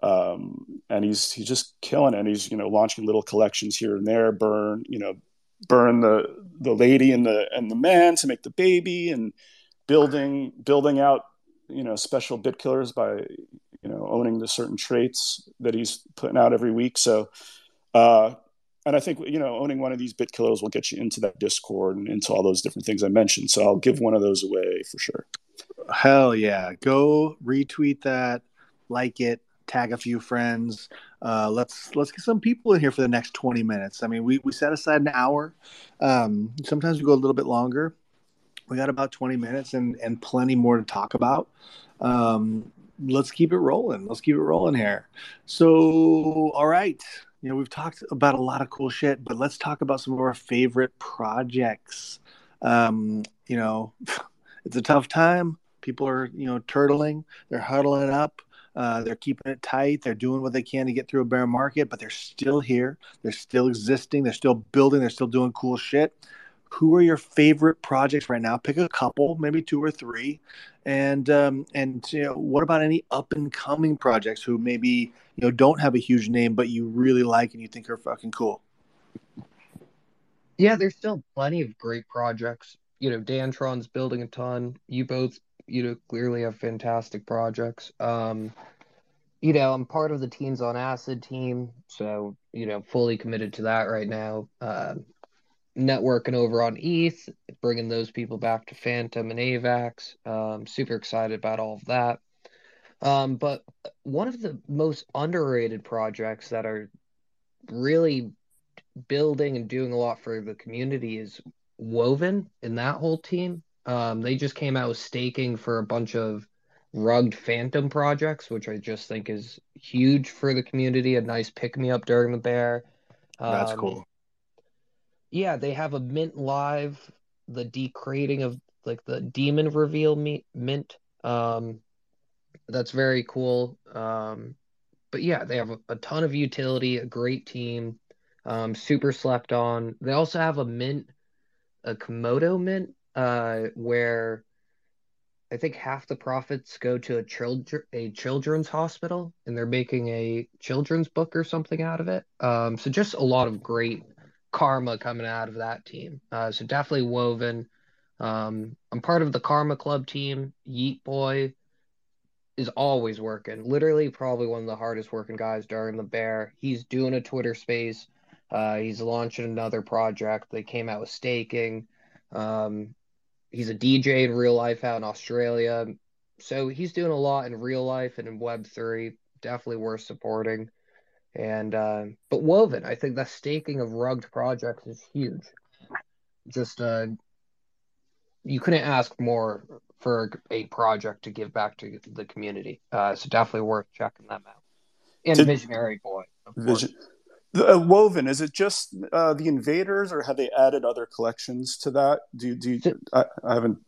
Um, and he's he's just killing it. And he's you know launching little collections here and there burn you know burn the the lady and the and the man to make the baby and building building out you know special bit killers by you know owning the certain traits that he's putting out every week so uh and i think you know owning one of these bit killers will get you into that discord and into all those different things i mentioned so i'll give one of those away for sure hell yeah go retweet that like it tag a few friends. Uh, let's let's get some people in here for the next 20 minutes. I mean, we we set aside an hour. Um, sometimes we go a little bit longer. We got about 20 minutes and and plenty more to talk about. Um, let's keep it rolling. Let's keep it rolling here. So, all right. You know, we've talked about a lot of cool shit, but let's talk about some of our favorite projects. Um, you know, *laughs* it's a tough time. People are, you know, turtling, they're huddling up, uh, they're keeping it tight, they're doing what they can to get through a bear market, but they're still here, they're still existing, they're still building, they're still doing cool shit who are your favorite projects right now? Pick a couple, maybe two or three, and um, and you know, what about any up and coming projects who maybe you know don't have a huge name but you really like and you think are fucking cool? Yeah, there's still plenty of great projects. You know, Dantron's building a ton. You both, you know, clearly have fantastic projects. Um, you know, I'm part of the Teens on Acid team, so you know, fully committed to that right now. Um, networking over on ETH, bringing those people back to Fantom and AVAX. Um, super excited about all of that. Um, but one of the most underrated projects that are really building and doing a lot for the community is Woven and that whole team. Um, they just came out with staking for a bunch of rugged Fantom projects, which I just think is huge for the community. A nice pick me up during the bear. That's Um, cool. Yeah, they have a mint live, the decrating of like the demon reveal mint. Um, that's very cool. Um, but yeah, they have a, a ton of utility, a great team, um, super slept on. They also have a mint, a Komodo mint, uh, where I think half the profits go to a children a children's hospital, and they're making a children's book or something out of it. Um, so just a lot of great karma coming out of that team. Uh, so definitely woven. Um, I'm part of the Karma Club team. Yeet Boy is always working. Literally, probably one of the hardest working guys during the bear. He's doing a Twitter space. Uh, he's launching another project. They came out with staking. Um, he's a DJ in real life out in Australia. So he's doing a lot in real life and in Web3. Definitely worth supporting. And uh, but woven, I think the staking of rugged projects is huge. Just uh, you couldn't ask more for a project to give back to the community. Uh, so definitely worth checking them out. And Did- Visionary Boy, of. Vision. The, uh, Woven is it just uh, the Invaders, or have they added other collections to that? Do you, do you, So- I, I haven't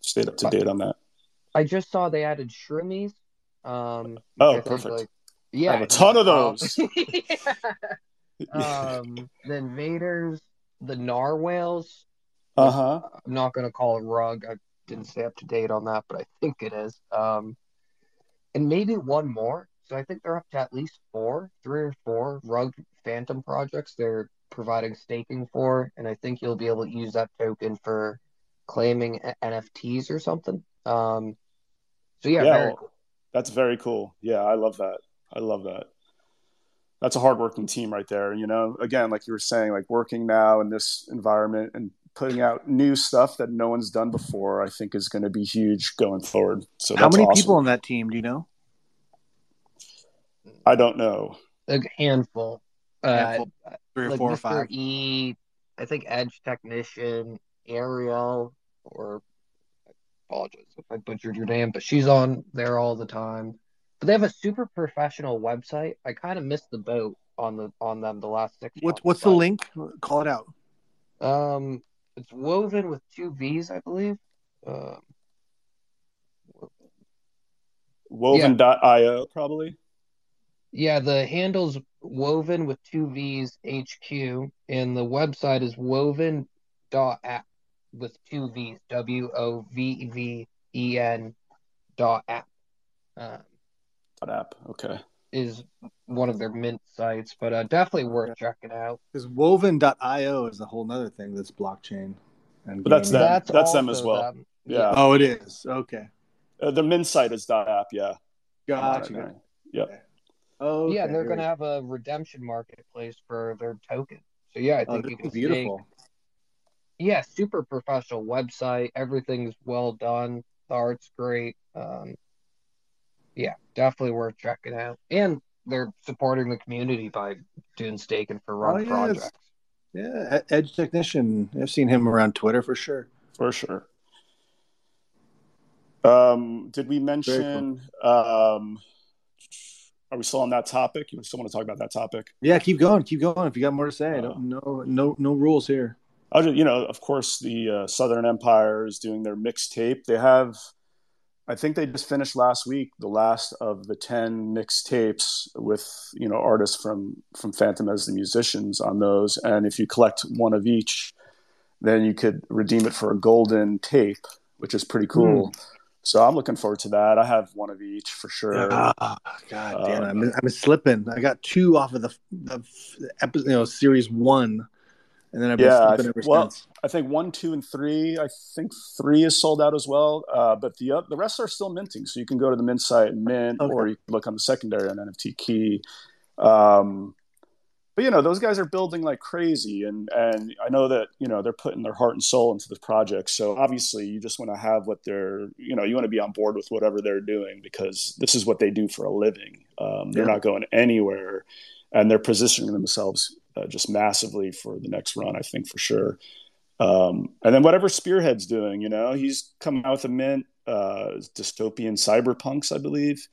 stayed up to date on that. I just saw they added Shroomies. Um, Oh, perfect. like- yeah, I have a ton of um, those. *laughs* *laughs* yeah. Um, the Invaders, the Narwhals. uh huh. I'm not going to call it rug. I didn't stay up to date on that, but I think it is. Um, and maybe one more. So I think they're up to at least four, three or four rug Fantom projects they're providing staking for, and I think you'll be able to use that token for claiming NFTs or something. Um, so yeah, Yeah, very cool. That's very cool. Yeah, I love that. I love that. That's a hardworking team right there. You know, again, like you were saying, like working now in this environment and putting out new stuff that no one's done before, I think is going to be huge going forward. So How that's many awesome. people on that team do you know? I don't know. a handful. Uh, Handful. Three or like four or five. E, I think Edge Technician, Ariel, or I apologize if I butchered your name, but she's on there all the time. But they have a super professional website. I kind of missed the boat on the on them the last six. What, months, what's the link? Call it out. Um, it's woven with two V's, I believe. Um, Woven.io probably. Yeah, the handle's woven with two V's HQ, and the website is woven dot app with two V's W O V V E N dot app. Uh, Dot app. Okay. is one of their mint sites, but uh, definitely worth checking out. Because woven.io is a whole nother thing that's blockchain. And But that's them. That's them as well. them. Yeah. Oh, it is. Okay. Uh, the mint site is dot app. Yeah. I'm on it Gotcha. now. Yep. Oh, Yeah, and they're going to have a redemption marketplace for their token. So yeah, I Oh, think this you can beautiful. stake- Yeah, super professional website. Everything's well done. The art's great. Um, Yeah, definitely worth checking out. And they're supporting the community by doing staking for run Oh, yes. projects. Yeah, Edge Technician. I've seen him around Twitter for sure. for sure. Um, did we mention? Um, are we still on that topic? You still want to talk about that topic? Yeah, keep going, keep going. If you got more to say, no, no, no, no rules here. I'll just, you know, of course, the uh, Southern Empire is doing their mixtape. They have, I think they just finished last week the last of the ten mixtapes with you know artists from from Fantom as the musicians on those. And if you collect one of each, then you could redeem it for a golden tape, which is pretty cool. So I'm looking forward to that. I have one of each for sure. Ah, God damn been, I've been slipping. I got two off of the the episode, you know, series one, and then I've been Yeah, slipping ever well, since. I think one, two, and three. I think three is sold out as well. Uh, but the oth- the rest are still minting, so you can go to the mint site and mint, Okay. or you can look on the secondary on NFT Key. Um, but you know, those guys are building like crazy, and and I know that you know they're putting their heart and soul into the project. So obviously, you just want to have what they're you know you want to be on board with whatever they're doing because this is what they do for a living. Um, they're Yeah. not going anywhere, and they're positioning themselves uh, just massively for the next run. I think for sure. Um, and then whatever Spearhead's doing, you know, he's come out with a mint, uh, dystopian cyberpunks, I believe.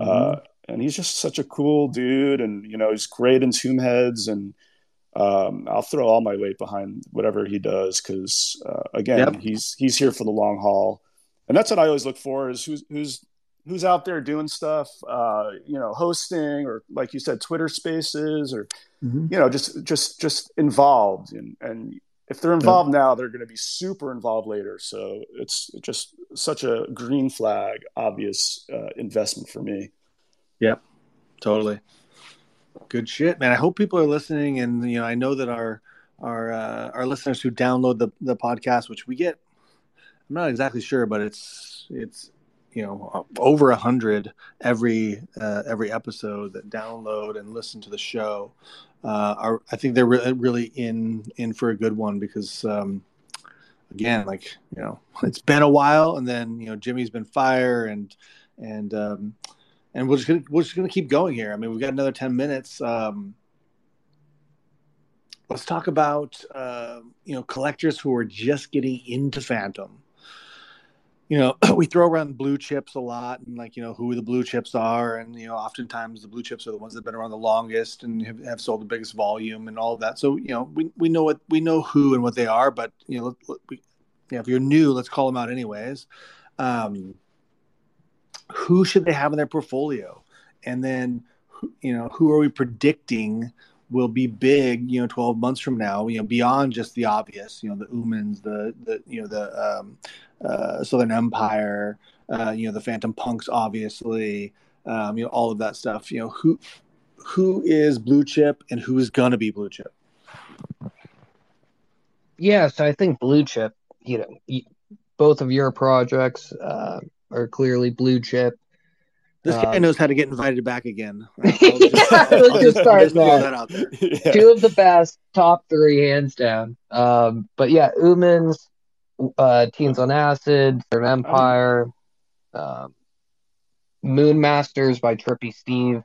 Uh, and he's just such a cool dude, and you know, he's great in Tomb Heads, and um, I'll throw all my weight behind whatever he does because, uh, again, Yep. he's he's here for the long haul, and that's what I always look for is who's who's who's out there doing stuff, uh, you know, hosting or like you said, Twitter Spaces or Mhm. you know, just just just involved, and and if they're involved now, they're going to be super involved later. So it's just such a green flag, obvious uh, investment for me. Yep, totally. Good shit, man. I hope people are listening, and you know, I know that our our uh, our listeners who download the the podcast, which we get, I'm not exactly sure, but it's it's you know over a hundred every uh, every episode that download and listen to the show. Uh, are I think they're re- really in in for a good one because. Um, Again, like you know, *laughs* it's been a while, and then you know Jimmy's been fire, and and um, and we're just gonna we're just gonna keep going here. I mean, we've got another ten minutes. Um, let's talk about uh, you know collectors who are just getting into Fantom. You know, *clears throat* we throw around blue chips a lot, and like you know who the blue chips are, and you know oftentimes the blue chips are the ones that've been around the longest and have, have sold the biggest volume and all of that. So you know we we know what we know who and what they are, but you know we, yeah, if you're new, let's call them out anyways. Um, who should they have in their portfolio and then you know who are we predicting will be big you know 12 months from now you know beyond just the obvious you know the umans the the you know the um, uh, southern empire uh, you know the Fantom punks obviously um, you know all of that stuff you know who who is blue chip and who is gonna be blue chip Yeah, so I think blue chip, you know, both of your projects uh, are clearly blue chip. This guy Um, knows how to get invited back again *laughs* Yeah, let's just start just that. that out there *laughs* yeah. Two of the best, top three, hands down. Um, but yeah, Umans, uh, Teens on Acid, Third Empire, um, Moon Masters by Trippy Steve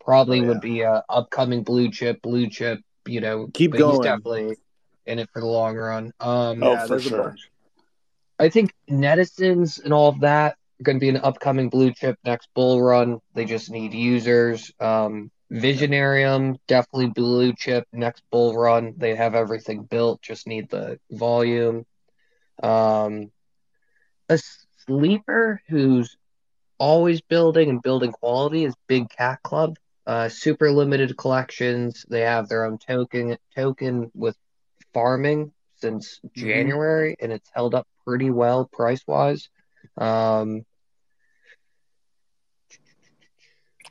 probably Oh, yeah. would be a upcoming blue chip, blue chip. You know, Keep but he's going. definitely in it for the long run. Um, Oh, yeah, for there's a sure. bunch. I think netizens and all of that are going to be an upcoming blue chip next bull run. They just need users. Um, Visionarium definitely blue chip next bull run. They have everything built, just need the volume. Um, a sleeper who's always building and building quality is Big Cat Club. Uh, super limited collections. They have their own token token with farming since January, and it's held up pretty well price wise. Um,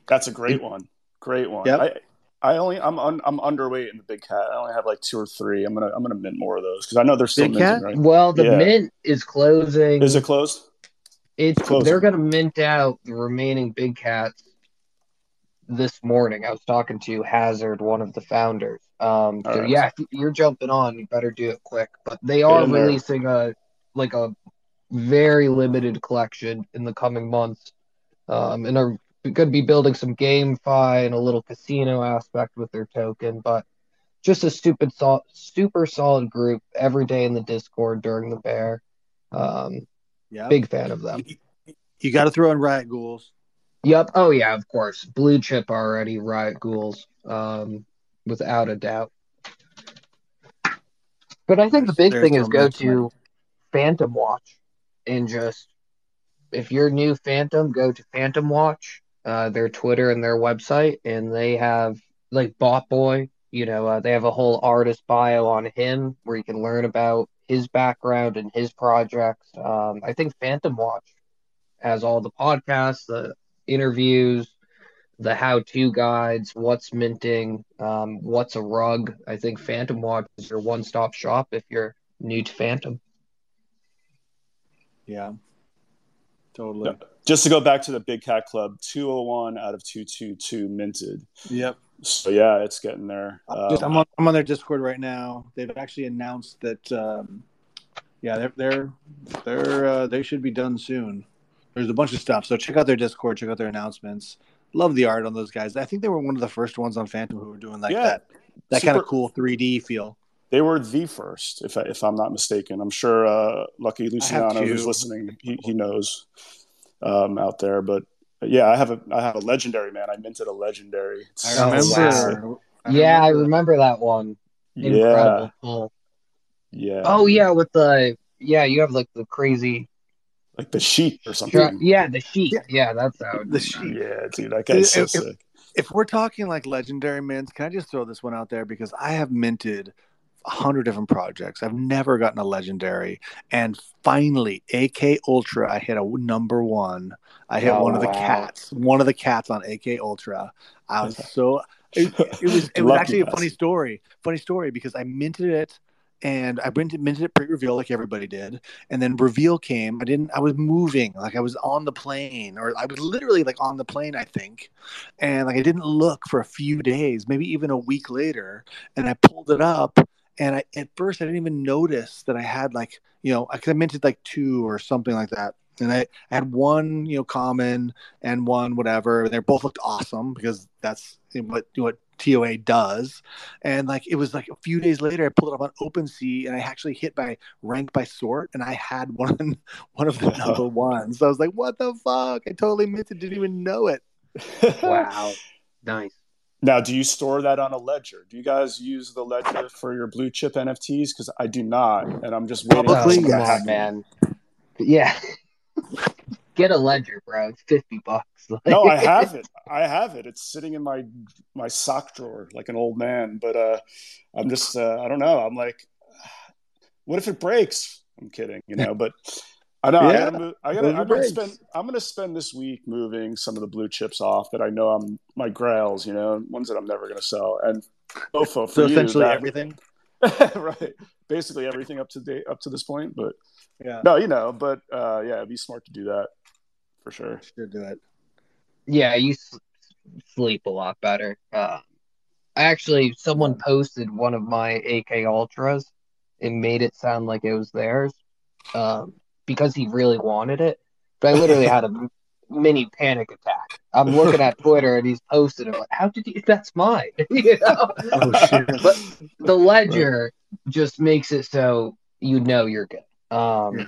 That's a great one. Great one. Yep. I, I only I'm un, I'm underweight in the big cat. I only have like two or three. I'm gonna I'm gonna mint more of those because I know they're still Big minting, Cat? right? well, the Yeah. mint is closing. Is it closed? It's closing? they're gonna mint out the remaining big cats this morning. I was talking to Hazard, one of the founders. Um, so Alright. yeah, you're jumping on, you better do it quick. But they are in there. releasing a like a very limited collection in the coming months. um, and are going to be building some GameFi and a little casino aspect with their token. But just a stupid, sol- super solid group every day in the Discord during the bear. Um, Yeah. big fan of them. You got to throw in Riot Ghouls. Yep. Oh yeah, of course. Blue chip already. Riot Ghouls, um, without a doubt. But I think the big There's thing is go to Fantom Watch and just if you're new Fantom, go to Fantom Watch, uh, their Twitter and their website, and they have like Bot Boy. You know, uh, they have a whole artist bio on him where you can learn about his background and his projects. Um, I think Fantom Watch has all the podcasts, the interviews, the how-to guides, what's minting, um, what's a rug. I think Fantom Watch is your one-stop shop if you're new to Fantom. Yeah. Totally. Just to go back to the Big Cat Club, 201 out of 222 minted. Yep. So yeah, it's getting there. Just, Um, I'm on, I'm on their Discord right now. They've actually announced that, um, yeah, they're they're they're uh, they should be done soon. There's a bunch of stuff, so check out their Discord, check out their announcements. Love the art on those guys. I think they were one of the first ones on Fantom who were doing like Yeah. that that kind of cool 3D feel. They were the first, if I, if I'm not mistaken. I'm sure uh, Lucky Luciano, who's listening, he, he knows um, out there. But yeah, I have a I have a legendary man. I minted a legendary. It's- I Oh, remember. wow. I yeah, I remember- remember that one. Yeah, Incredible. pull. yeah. Oh yeah, with the yeah, you have like the crazy. like the sheep or something. Yeah, the sheet. Yeah. Yeah, that's how. The sheet. Yeah, dude, that guy's so If- if- sick. if we're talking like legendary mints, can I just throw this one out there because I have minted a hundred different projects. I've never gotten a legendary, and finally, AK Ultra, I hit a number one. I hit Oh, one of the wow. cats, one of the cats on AK Ultra. I was so it, it *laughs* was it was actually a funny story. Funny story because I minted it. And I minted, minted it pre-reveal like everybody did, and then reveal came. I didn't. I was moving, like I was on the plane, or I was literally like on the plane, I think, and like I didn't look for a few days, maybe even a week later, and I pulled it up, and I at first I didn't even notice that I had like you know I, 'cause I minted like two or something like that, and I, I had one you know common and one whatever, and they both looked awesome because that's what what TOA does, and like it was like a few days later I pulled it up on OpenSea and I actually hit by rank by sort, and I had *laughs* one one of the number ones. So I was like, what the fuck? I totally minted, didn't even know it. *laughs* Wow, nice. Now, do you store that on a ledger? Do you guys use the ledger for your blue chip NFTs? Because I do not, and I'm just waiting. for Publicly, someone to come hack on, me. man. Yeah. Get a ledger, bro. It's fifty bucks. *laughs* no, I have it. I have it. It's sitting in my my sock drawer like an old man. But uh, I'm just uh, I don't know. I'm like, *sighs* what if it breaks? I'm kidding, you know. But I know I Yeah. gotta move, I gotta if it I'm gonna spend I'm gonna spend this week moving some of the blue chips off that I know I'm my grails, you know, ones that I'm never gonna sell. And Ofo for So you, essentially that- everything. *laughs* right, basically everything up to date up to this point. But Yeah, no, you know, but uh, yeah, it'd be smart to do that for sure. should do it. yeah, you s- sleep a lot better. Uh, actually, someone posted one of my AK Ultras and made it sound like it was theirs um, because he really wanted it. But I literally had a *laughs* mini panic attack. I'm looking at Twitter and he's posted it. Like, How did you? That's mine. *laughs* you know? Oh shit! But the ledger just makes it so you know you're good. Um, Yeah.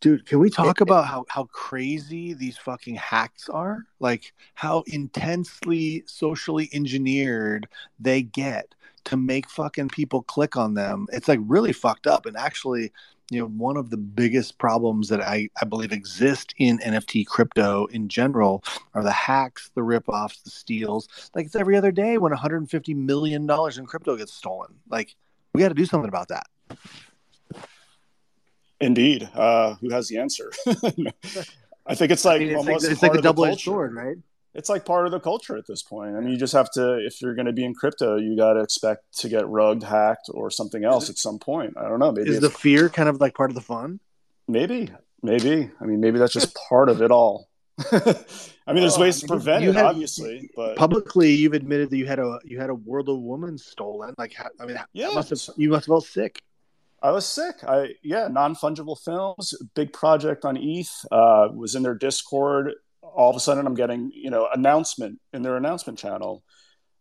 Dude, can we talk about how, how crazy these fucking hacks are? Like how intensely socially engineered they get to make fucking people click on them. It's like really fucked up. And actually, you know, one of the biggest problems that I, I believe exist in NFT crypto in general are the hacks, the ripoffs, the steals. Like it's every other day when $150 million in crypto gets stolen. Like we got to do something about that. Indeed. Uh, who has the answer? *laughs* I think it's like I mean, it's like, almost it's like a the double edged sword, right? It's like part of the culture at this point. I mean, you just have to, if you're going to be in crypto, you got to expect to get rugged, hacked, or something else at some point. I don't know. Maybe Is the fear kind of like part of the fun? maybe, maybe. I mean, maybe that's just part of it all. *laughs* I mean, there's Well, ways to prevent it, had- obviously, but Publicly, you've admitted that you had a you had a World of Woman stolen. Like, how, I mean, Yeah. must have you must have felt sick. I was sick. I yeah, non fungible films, big project on ETH. Uh, was in their Discord all of a sudden I'm getting, you know, announcement in their announcement channel.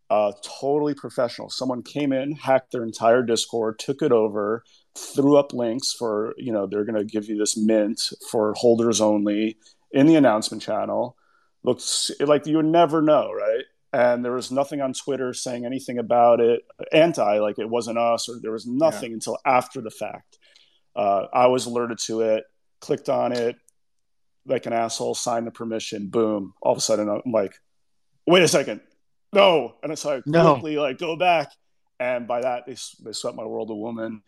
Uh, totally professional. Someone came in, hacked their entire Discord, took it over, threw up links for, you know, they're going to give you this mint for holders only in the announcement channel. Looks like you would never know, right? And there was nothing on Twitter saying anything about it, anti, like it wasn't us, or there was nothing yeah. until after the fact. Uh, I was alerted to it, clicked on it, like an asshole, signed the permission, boom. All of a sudden, I'm like, wait a second, no. And so I no. quickly like go back, and by that they they swept my world of woman.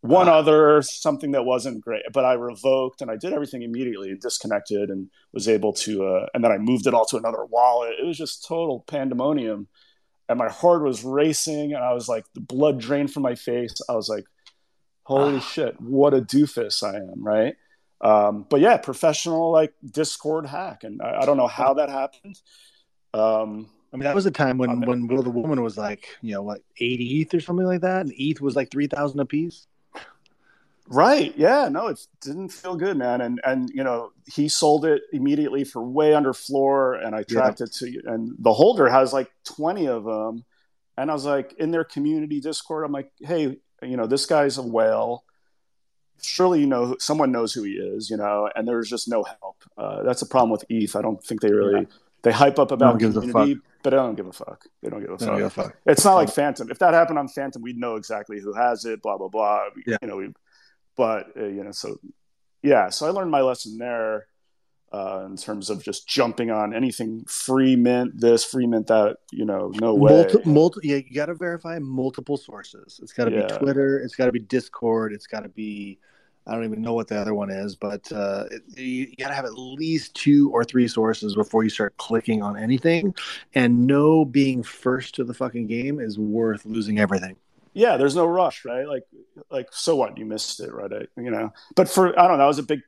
One ah. other something that wasn't great, but I revoked and I did everything immediately and disconnected and was able to, uh, and then I moved it all to another wallet. It was just total pandemonium, and my heart was racing, and I was like, the blood drained from my face. I was like, holy ah. shit, what a doofus I am, right? Um, but yeah, professional like Discord hack, and I, I don't know how that happened. Um, I mean, that was a time when when Will the Woman was like, you know, what eighty ETH or something like that, and ETH was like three thousand a piece. Right. Yeah. No, it didn't feel good, man. And and you know, he sold it immediately for way under floor, and I tracked yeah. it to, and the holder has like twenty of them, and I was like, in their community Discord, I'm like, hey, you know, this guy's a whale surely you know someone knows who he is, you know, and there's just no help. Uh, that's a problem with ETH. I don't think they really yeah. they hype up about no community, but I don't give a fuck. They don't give a, fuck. Give a fuck. It's not like Fantom. If that happened on Fantom, we'd know exactly who has it. Blah blah blah. Yeah. You know, we, but uh, you know, so yeah. So I learned my lesson there. Uh, in terms of just jumping on anything free mint this free mint that you know no way multi, multi yeah you got to verify multiple sources it's got to yeah. be twitter it's got to be discord it's got to be I don't even know what the other one is, but uh, you, you got to have at least two or three sources before you start clicking on anything. And no being first to the fucking game is worth losing everything. Yeah, there's no rush, right? Like, like so what? You missed it, right? I, you know. But for I don't know, I was a big,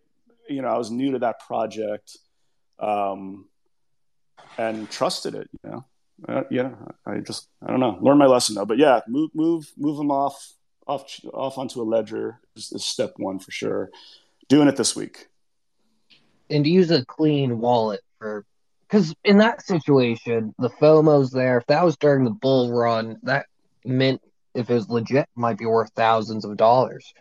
you know, I was new to that project, um, and trusted it. You know, uh, yeah. I just I don't know, learned my lesson though. But yeah, move move move them off off off onto a ledger is, is step one for sure. Doing it this week. And use a clean wallet for because in that situation, the FOMO's there. If that was during the bull run, that meant if it was legit, might be worth thousands of dollars.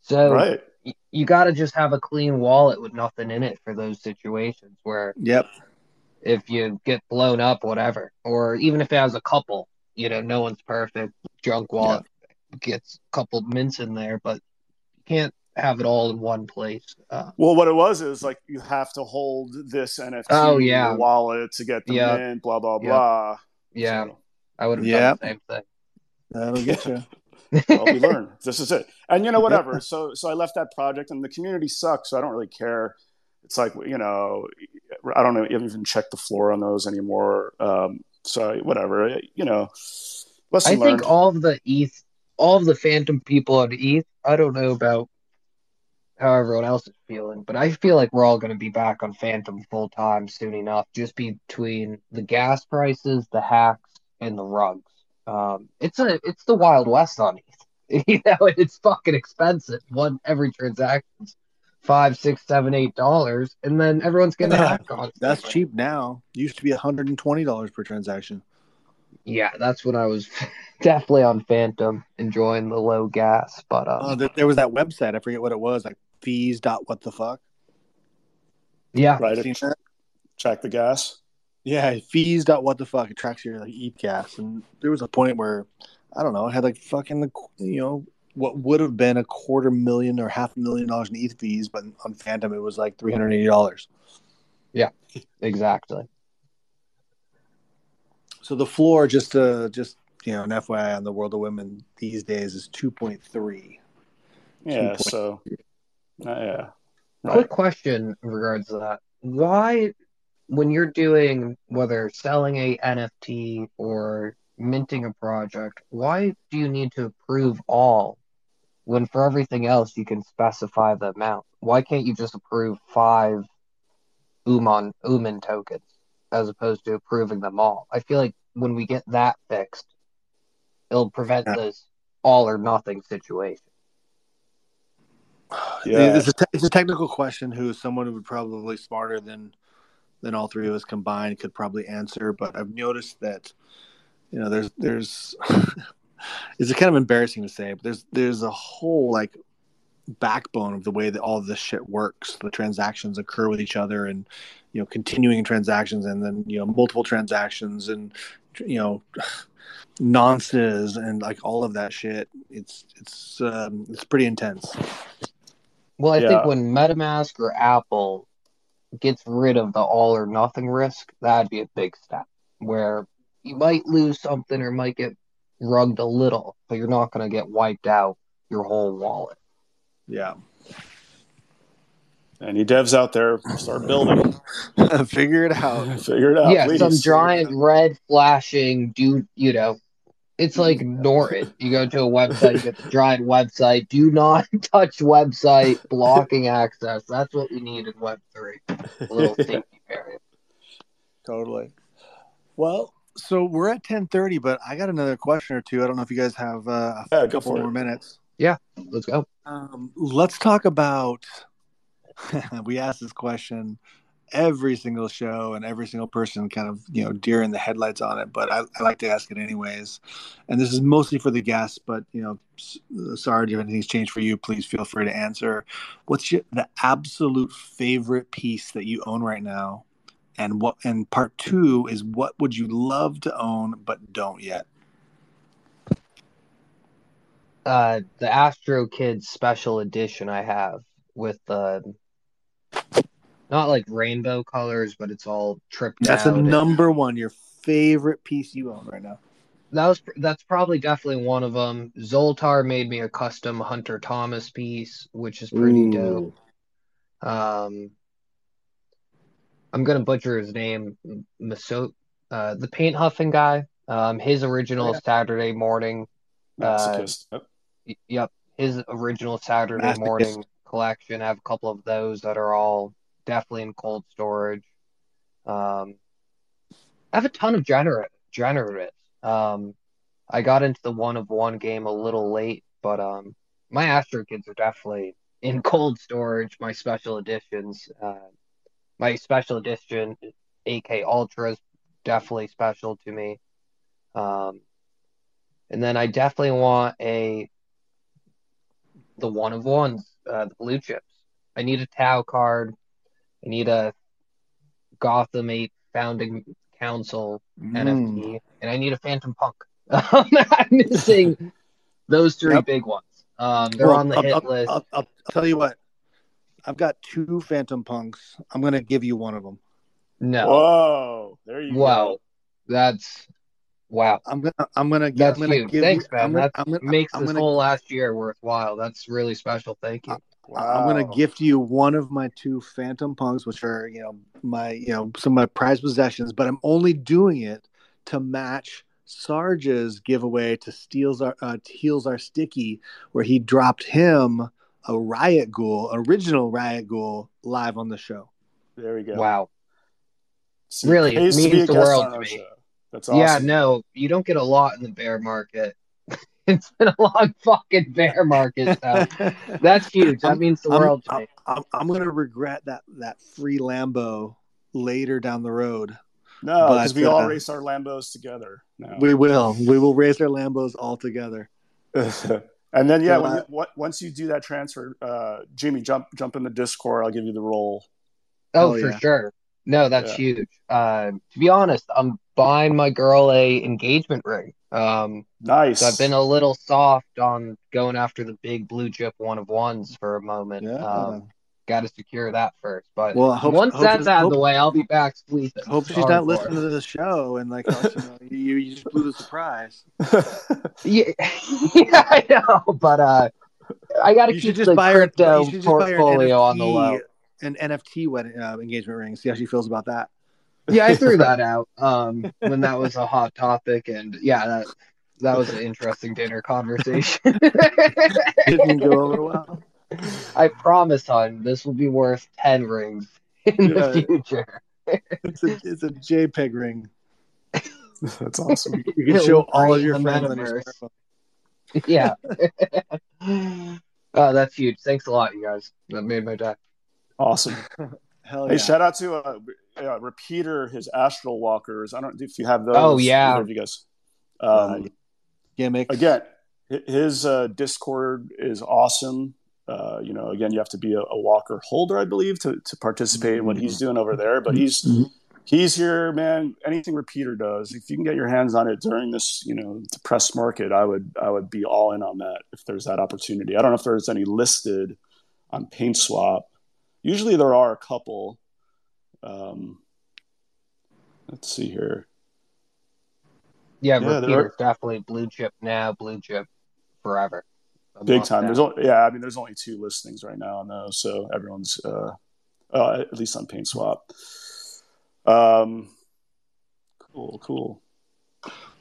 So right. You got to just have a clean wallet with nothing in it for those situations where. Yep. If you get blown up, whatever, or even if it has a couple, you know, no one's perfect. Junk wallet gets a couple mints in there, but you can't have it all in one place. Uh, well, what it was is like you have to hold this NFT oh, yeah. in your wallet to get the yep. mint, blah blah blah. Yeah, so, I would have yep. done the same thing. That'll get you. Well, we learn. *laughs* This is it. And you know, whatever. *laughs* So, so I left that project, and the community sucks. So I don't really care. It's like you know, I don't know, even check the floor on those anymore. Um, so whatever. You know, I learned. think all of the ETH all of the Fantom people on ETH. I don't know about how everyone else is feeling, but I feel like we're all going to be back on Fantom full time soon enough, just between the gas prices, the hacks, and the rugs. Um, it's a it's the Wild West on ETH. *laughs* You know, it's fucking expensive. One every transaction's five, six, seven, eight dollars, and then everyone's getting yeah, *laughs* hacked on. That's cheap now. used to be hundred and twenty dollars per transaction. Yeah, that's when I was *laughs* definitely on Fantom, enjoying the low gas. But uh, oh, there was that website. I forget what it was, like fees dot what the fuck. Yeah, right. It, track the gas. Yeah, fees dot what the fuck. It tracks your like ETH gas, and there was a point where I don't know, it had like fucking the you know what would have been a quarter million or half a million dollars in ETH fees, but on Fantom it was like three hundred eighty dollars. Yeah, exactly. So the floor, just to just you know, an FYI on the World of Women these days is two point three. Yeah. 2. So. Uh, yeah. Right. Quick question in regards to that: Why, when you're doing whether selling a NFT or minting a project, why do you need to approve all when for everything else you can specify the amount? Why can't you just approve five Uman Uman tokens? as opposed to approving them all. I feel like when we get that fixed, it'll prevent yeah. this all or nothing situation. Yeah, it's a, te- it's a technical question. Who is someone who would probably smarter than than all three of us combined could probably answer. But I've noticed that, you know, there's there's *laughs* it's kind of embarrassing to say, but there's there's a whole like backbone of the way that all this shit works. The transactions occur with each other, and you know, continuing transactions, and then you know, multiple transactions, and you know, *sighs* nonces, and like all of that shit. It's it's um, it's pretty intense. Well, I Yeah. think when MetaMask or Apple gets rid of the all or nothing risk, that'd be a big step where you might lose something or might get rugged a little, but you're not going to get wiped out your whole wallet. Yeah, Any devs out there, start building. *laughs* figure it out. *laughs* Figure it out. yeah, please. some giant red flashing dude, you know, it's like Norton. You go to a website, you get the giant website. Do not *laughs* touch website, blocking access. That's what you need in Web3. A little *laughs* safety barrier. Totally. Well, so we're at ten thirty, but I got another question or two. I don't know if you guys have uh, a Yeah, couple more it. minutes. Yeah, let's go. Um, let's talk about. *laughs* we asked this question every single show, and every single person kind of you know deer in the headlights on it. But I, I like to ask it anyways. And this is mostly for the guests, but you know, s- sorry if anything's changed for you. Please feel free to answer. What's your, the absolute favorite piece that you own right now? And what? And part two is what would you love to own but don't yet? uh the Astro Kids special edition I have with the not like rainbow colors, but it's all tripped That's out. a and- number one. Your favorite piece you own right now. That was that's probably definitely one of them. Zoltar made me a custom Hunter Thomas piece, which is pretty dope. Um, I'm gonna butcher his name, Maso, uh, the paint huffing guy. Um, his original Yeah. Saturday morning Masochist. Yep. Y- Yep, his original Saturday Masochist. morning collection. I have a couple of those that are all definitely in cold storage. Um, I have a ton of gener generatives. Um, I got into the one of one game a little late, but um, my Astro Kids are definitely in *laughs* cold storage. My special editions, uh, my special edition AK Ultra is definitely special to me. Um, and then I definitely want a the one of ones, uh, the blue chips. I need a Tau card. I need a Gotham 8 founding council Mm. NFT, and I need a Phantom Punk. *laughs* I'm missing those three Yep. big ones. Um, they're Well, on the I'll, hit I'll- list. I'll, I'll tell you what. I've got two Phantom Punks. I'm going to give you one of them. no, Whoa. There you go. wow, go. that's wow. I'm gonna. I'm gonna. gi- That's I'm gonna huge. give Thanks, you, man. That makes I'm this gonna, whole last year worthwhile. That's really special. Thank you. I'm gonna gift you one of my two Phantom Punks, which are you know my you know some of my prized possessions. But I'm only doing it to match Sarge's giveaway to steals our uh, heals our sticky, where he dropped him a Riot Ghoul, original Riot Ghoul, live on the show. There we go. Wow. See, Really, it pays to be means a the world to me. show. That's Yeah, no, you don't get a lot in the bear market. *laughs* it's been a long fucking bear market. So *laughs* that's huge. That I'm- means the I'm- world to I'm, me. I'm, I'm gonna regret that that free Lambo later down the road. No, because But, we all uh, race our Lambos together now. We will. We will race our Lambos all together. *laughs* and then yeah, So, when uh, you, what, once you do that transfer, uh, Jimmy, jump jump in the Discord. I'll give you the role. Oh, Hell for yeah. sure. No, that's Yeah. huge. Uh, to be honest, I'm buying my girl a engagement ring. Um, Nice. so I've been a little soft on going after the big blue chip one of ones for a moment. Yeah. Um, got to secure that first. But Well, hope- once hope- that's out of the way, I'll be back squeezing. Hope she's not listening to the show and like you, know, you, you just blew the surprise. *laughs* Yeah, *laughs* yeah, I know, but uh, I got to keep should just the buy her. crypto You should just buy her portfolio on the low. An NFT wedding uh, engagement ring. See how she feels about that. Yeah, I threw that out um, when that was a hot topic, and yeah, that that was an interesting dinner conversation. *laughs* Didn't go over well. I promise, hon, this will be worth ten rings in Yeah. the future. It's a it's a JPEG ring. *laughs* That's awesome. You can It'll show all of your friends on your metaverse. smartphone. Yeah. oh, *laughs* that's huge. Thanks a lot, you guys. That made my day. Awesome. *laughs* Hell Hey, yeah. shout out to uh, uh, repeater his astral walkers. I don't know if you have those. Oh, yeah. either of you guys. Um, Uh, gimmicks. again, his uh, Discord is awesome. Uh, you know, again, you have to be a, a walker holder, I believe, to, to participate in what he's doing over there. But he's Mhm. he's here, man. Anything repeater does, if you can get your hands on it during this, you know, depressed market, I would I would be all in on that if there's that opportunity. I don't know if there's any listed on Paint Swap. Usually there are a couple. Um, let's see here. Yeah, Yeah, there Repeater's definitely blue chip now, blue chip forever. A big time. have. There's only, yeah, I mean, there's only two listings right now I know, so everyone's uh, uh, at least on Paint Swap. Um, cool, cool.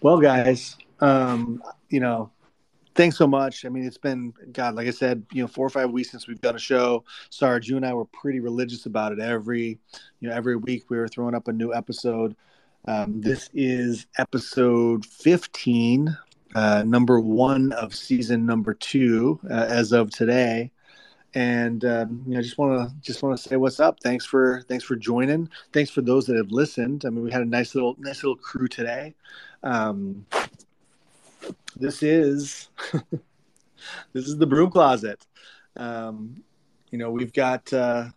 Well, guys, um, you know, thanks so much. I mean, it's been God, like I said, you know, four or five weeks since we've done a show. Sarge, you and I were pretty religious about it. Every, you know, every week we were throwing up a new episode. Um, this is episode fifteen, uh, number one of season number two, uh, as of today. And um, you know, just want to just want to say what's up. Thanks for thanks for joining. Thanks for those that have listened. I mean, we had a nice little nice little crew today. Um, this is *laughs* this is the broom closet. Um, you know, we've got uh,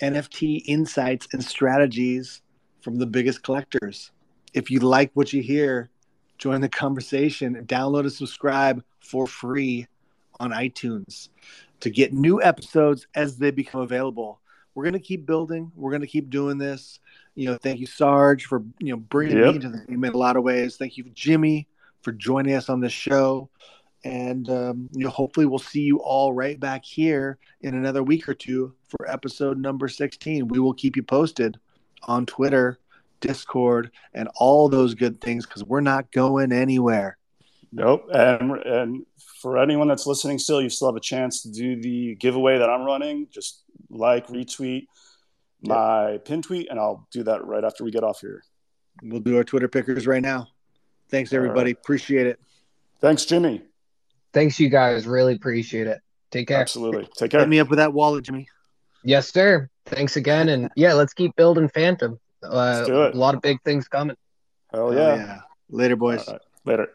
NFT insights and strategies from the biggest collectors. If you like what you hear, join the conversation. Download and subscribe for free on iTunes to get new episodes as they become available. We're going to keep building. We're going to keep doing this. You know, thank you, Sarge, for you know bringing Yep. me into the game in a lot of ways. Thank you, Jimmy, for joining us on this show. And um, you know, hopefully, we'll see you all right back here in another week or two for episode number sixteen. We will keep you posted on Twitter, Discord, and all those good things because we're not going anywhere. Nope. And and for anyone that's listening still, you still have a chance to do the giveaway that I'm running. Just like, retweet my pin tweet, and I'll do that right after we get off here. We'll do our Twitter pickers right now. Thanks, everybody. right. Appreciate it. Thanks, Jimmy. Thanks, you guys. Really appreciate it. Take care. Absolutely. Take care. Hit me up with that wallet, Jimmy. Yes, sir. Thanks again. And yeah, let's keep building Fantom. Uh, Let's do it. A lot of big things coming. Hell Oh, yeah. Later, boys. All right. Later.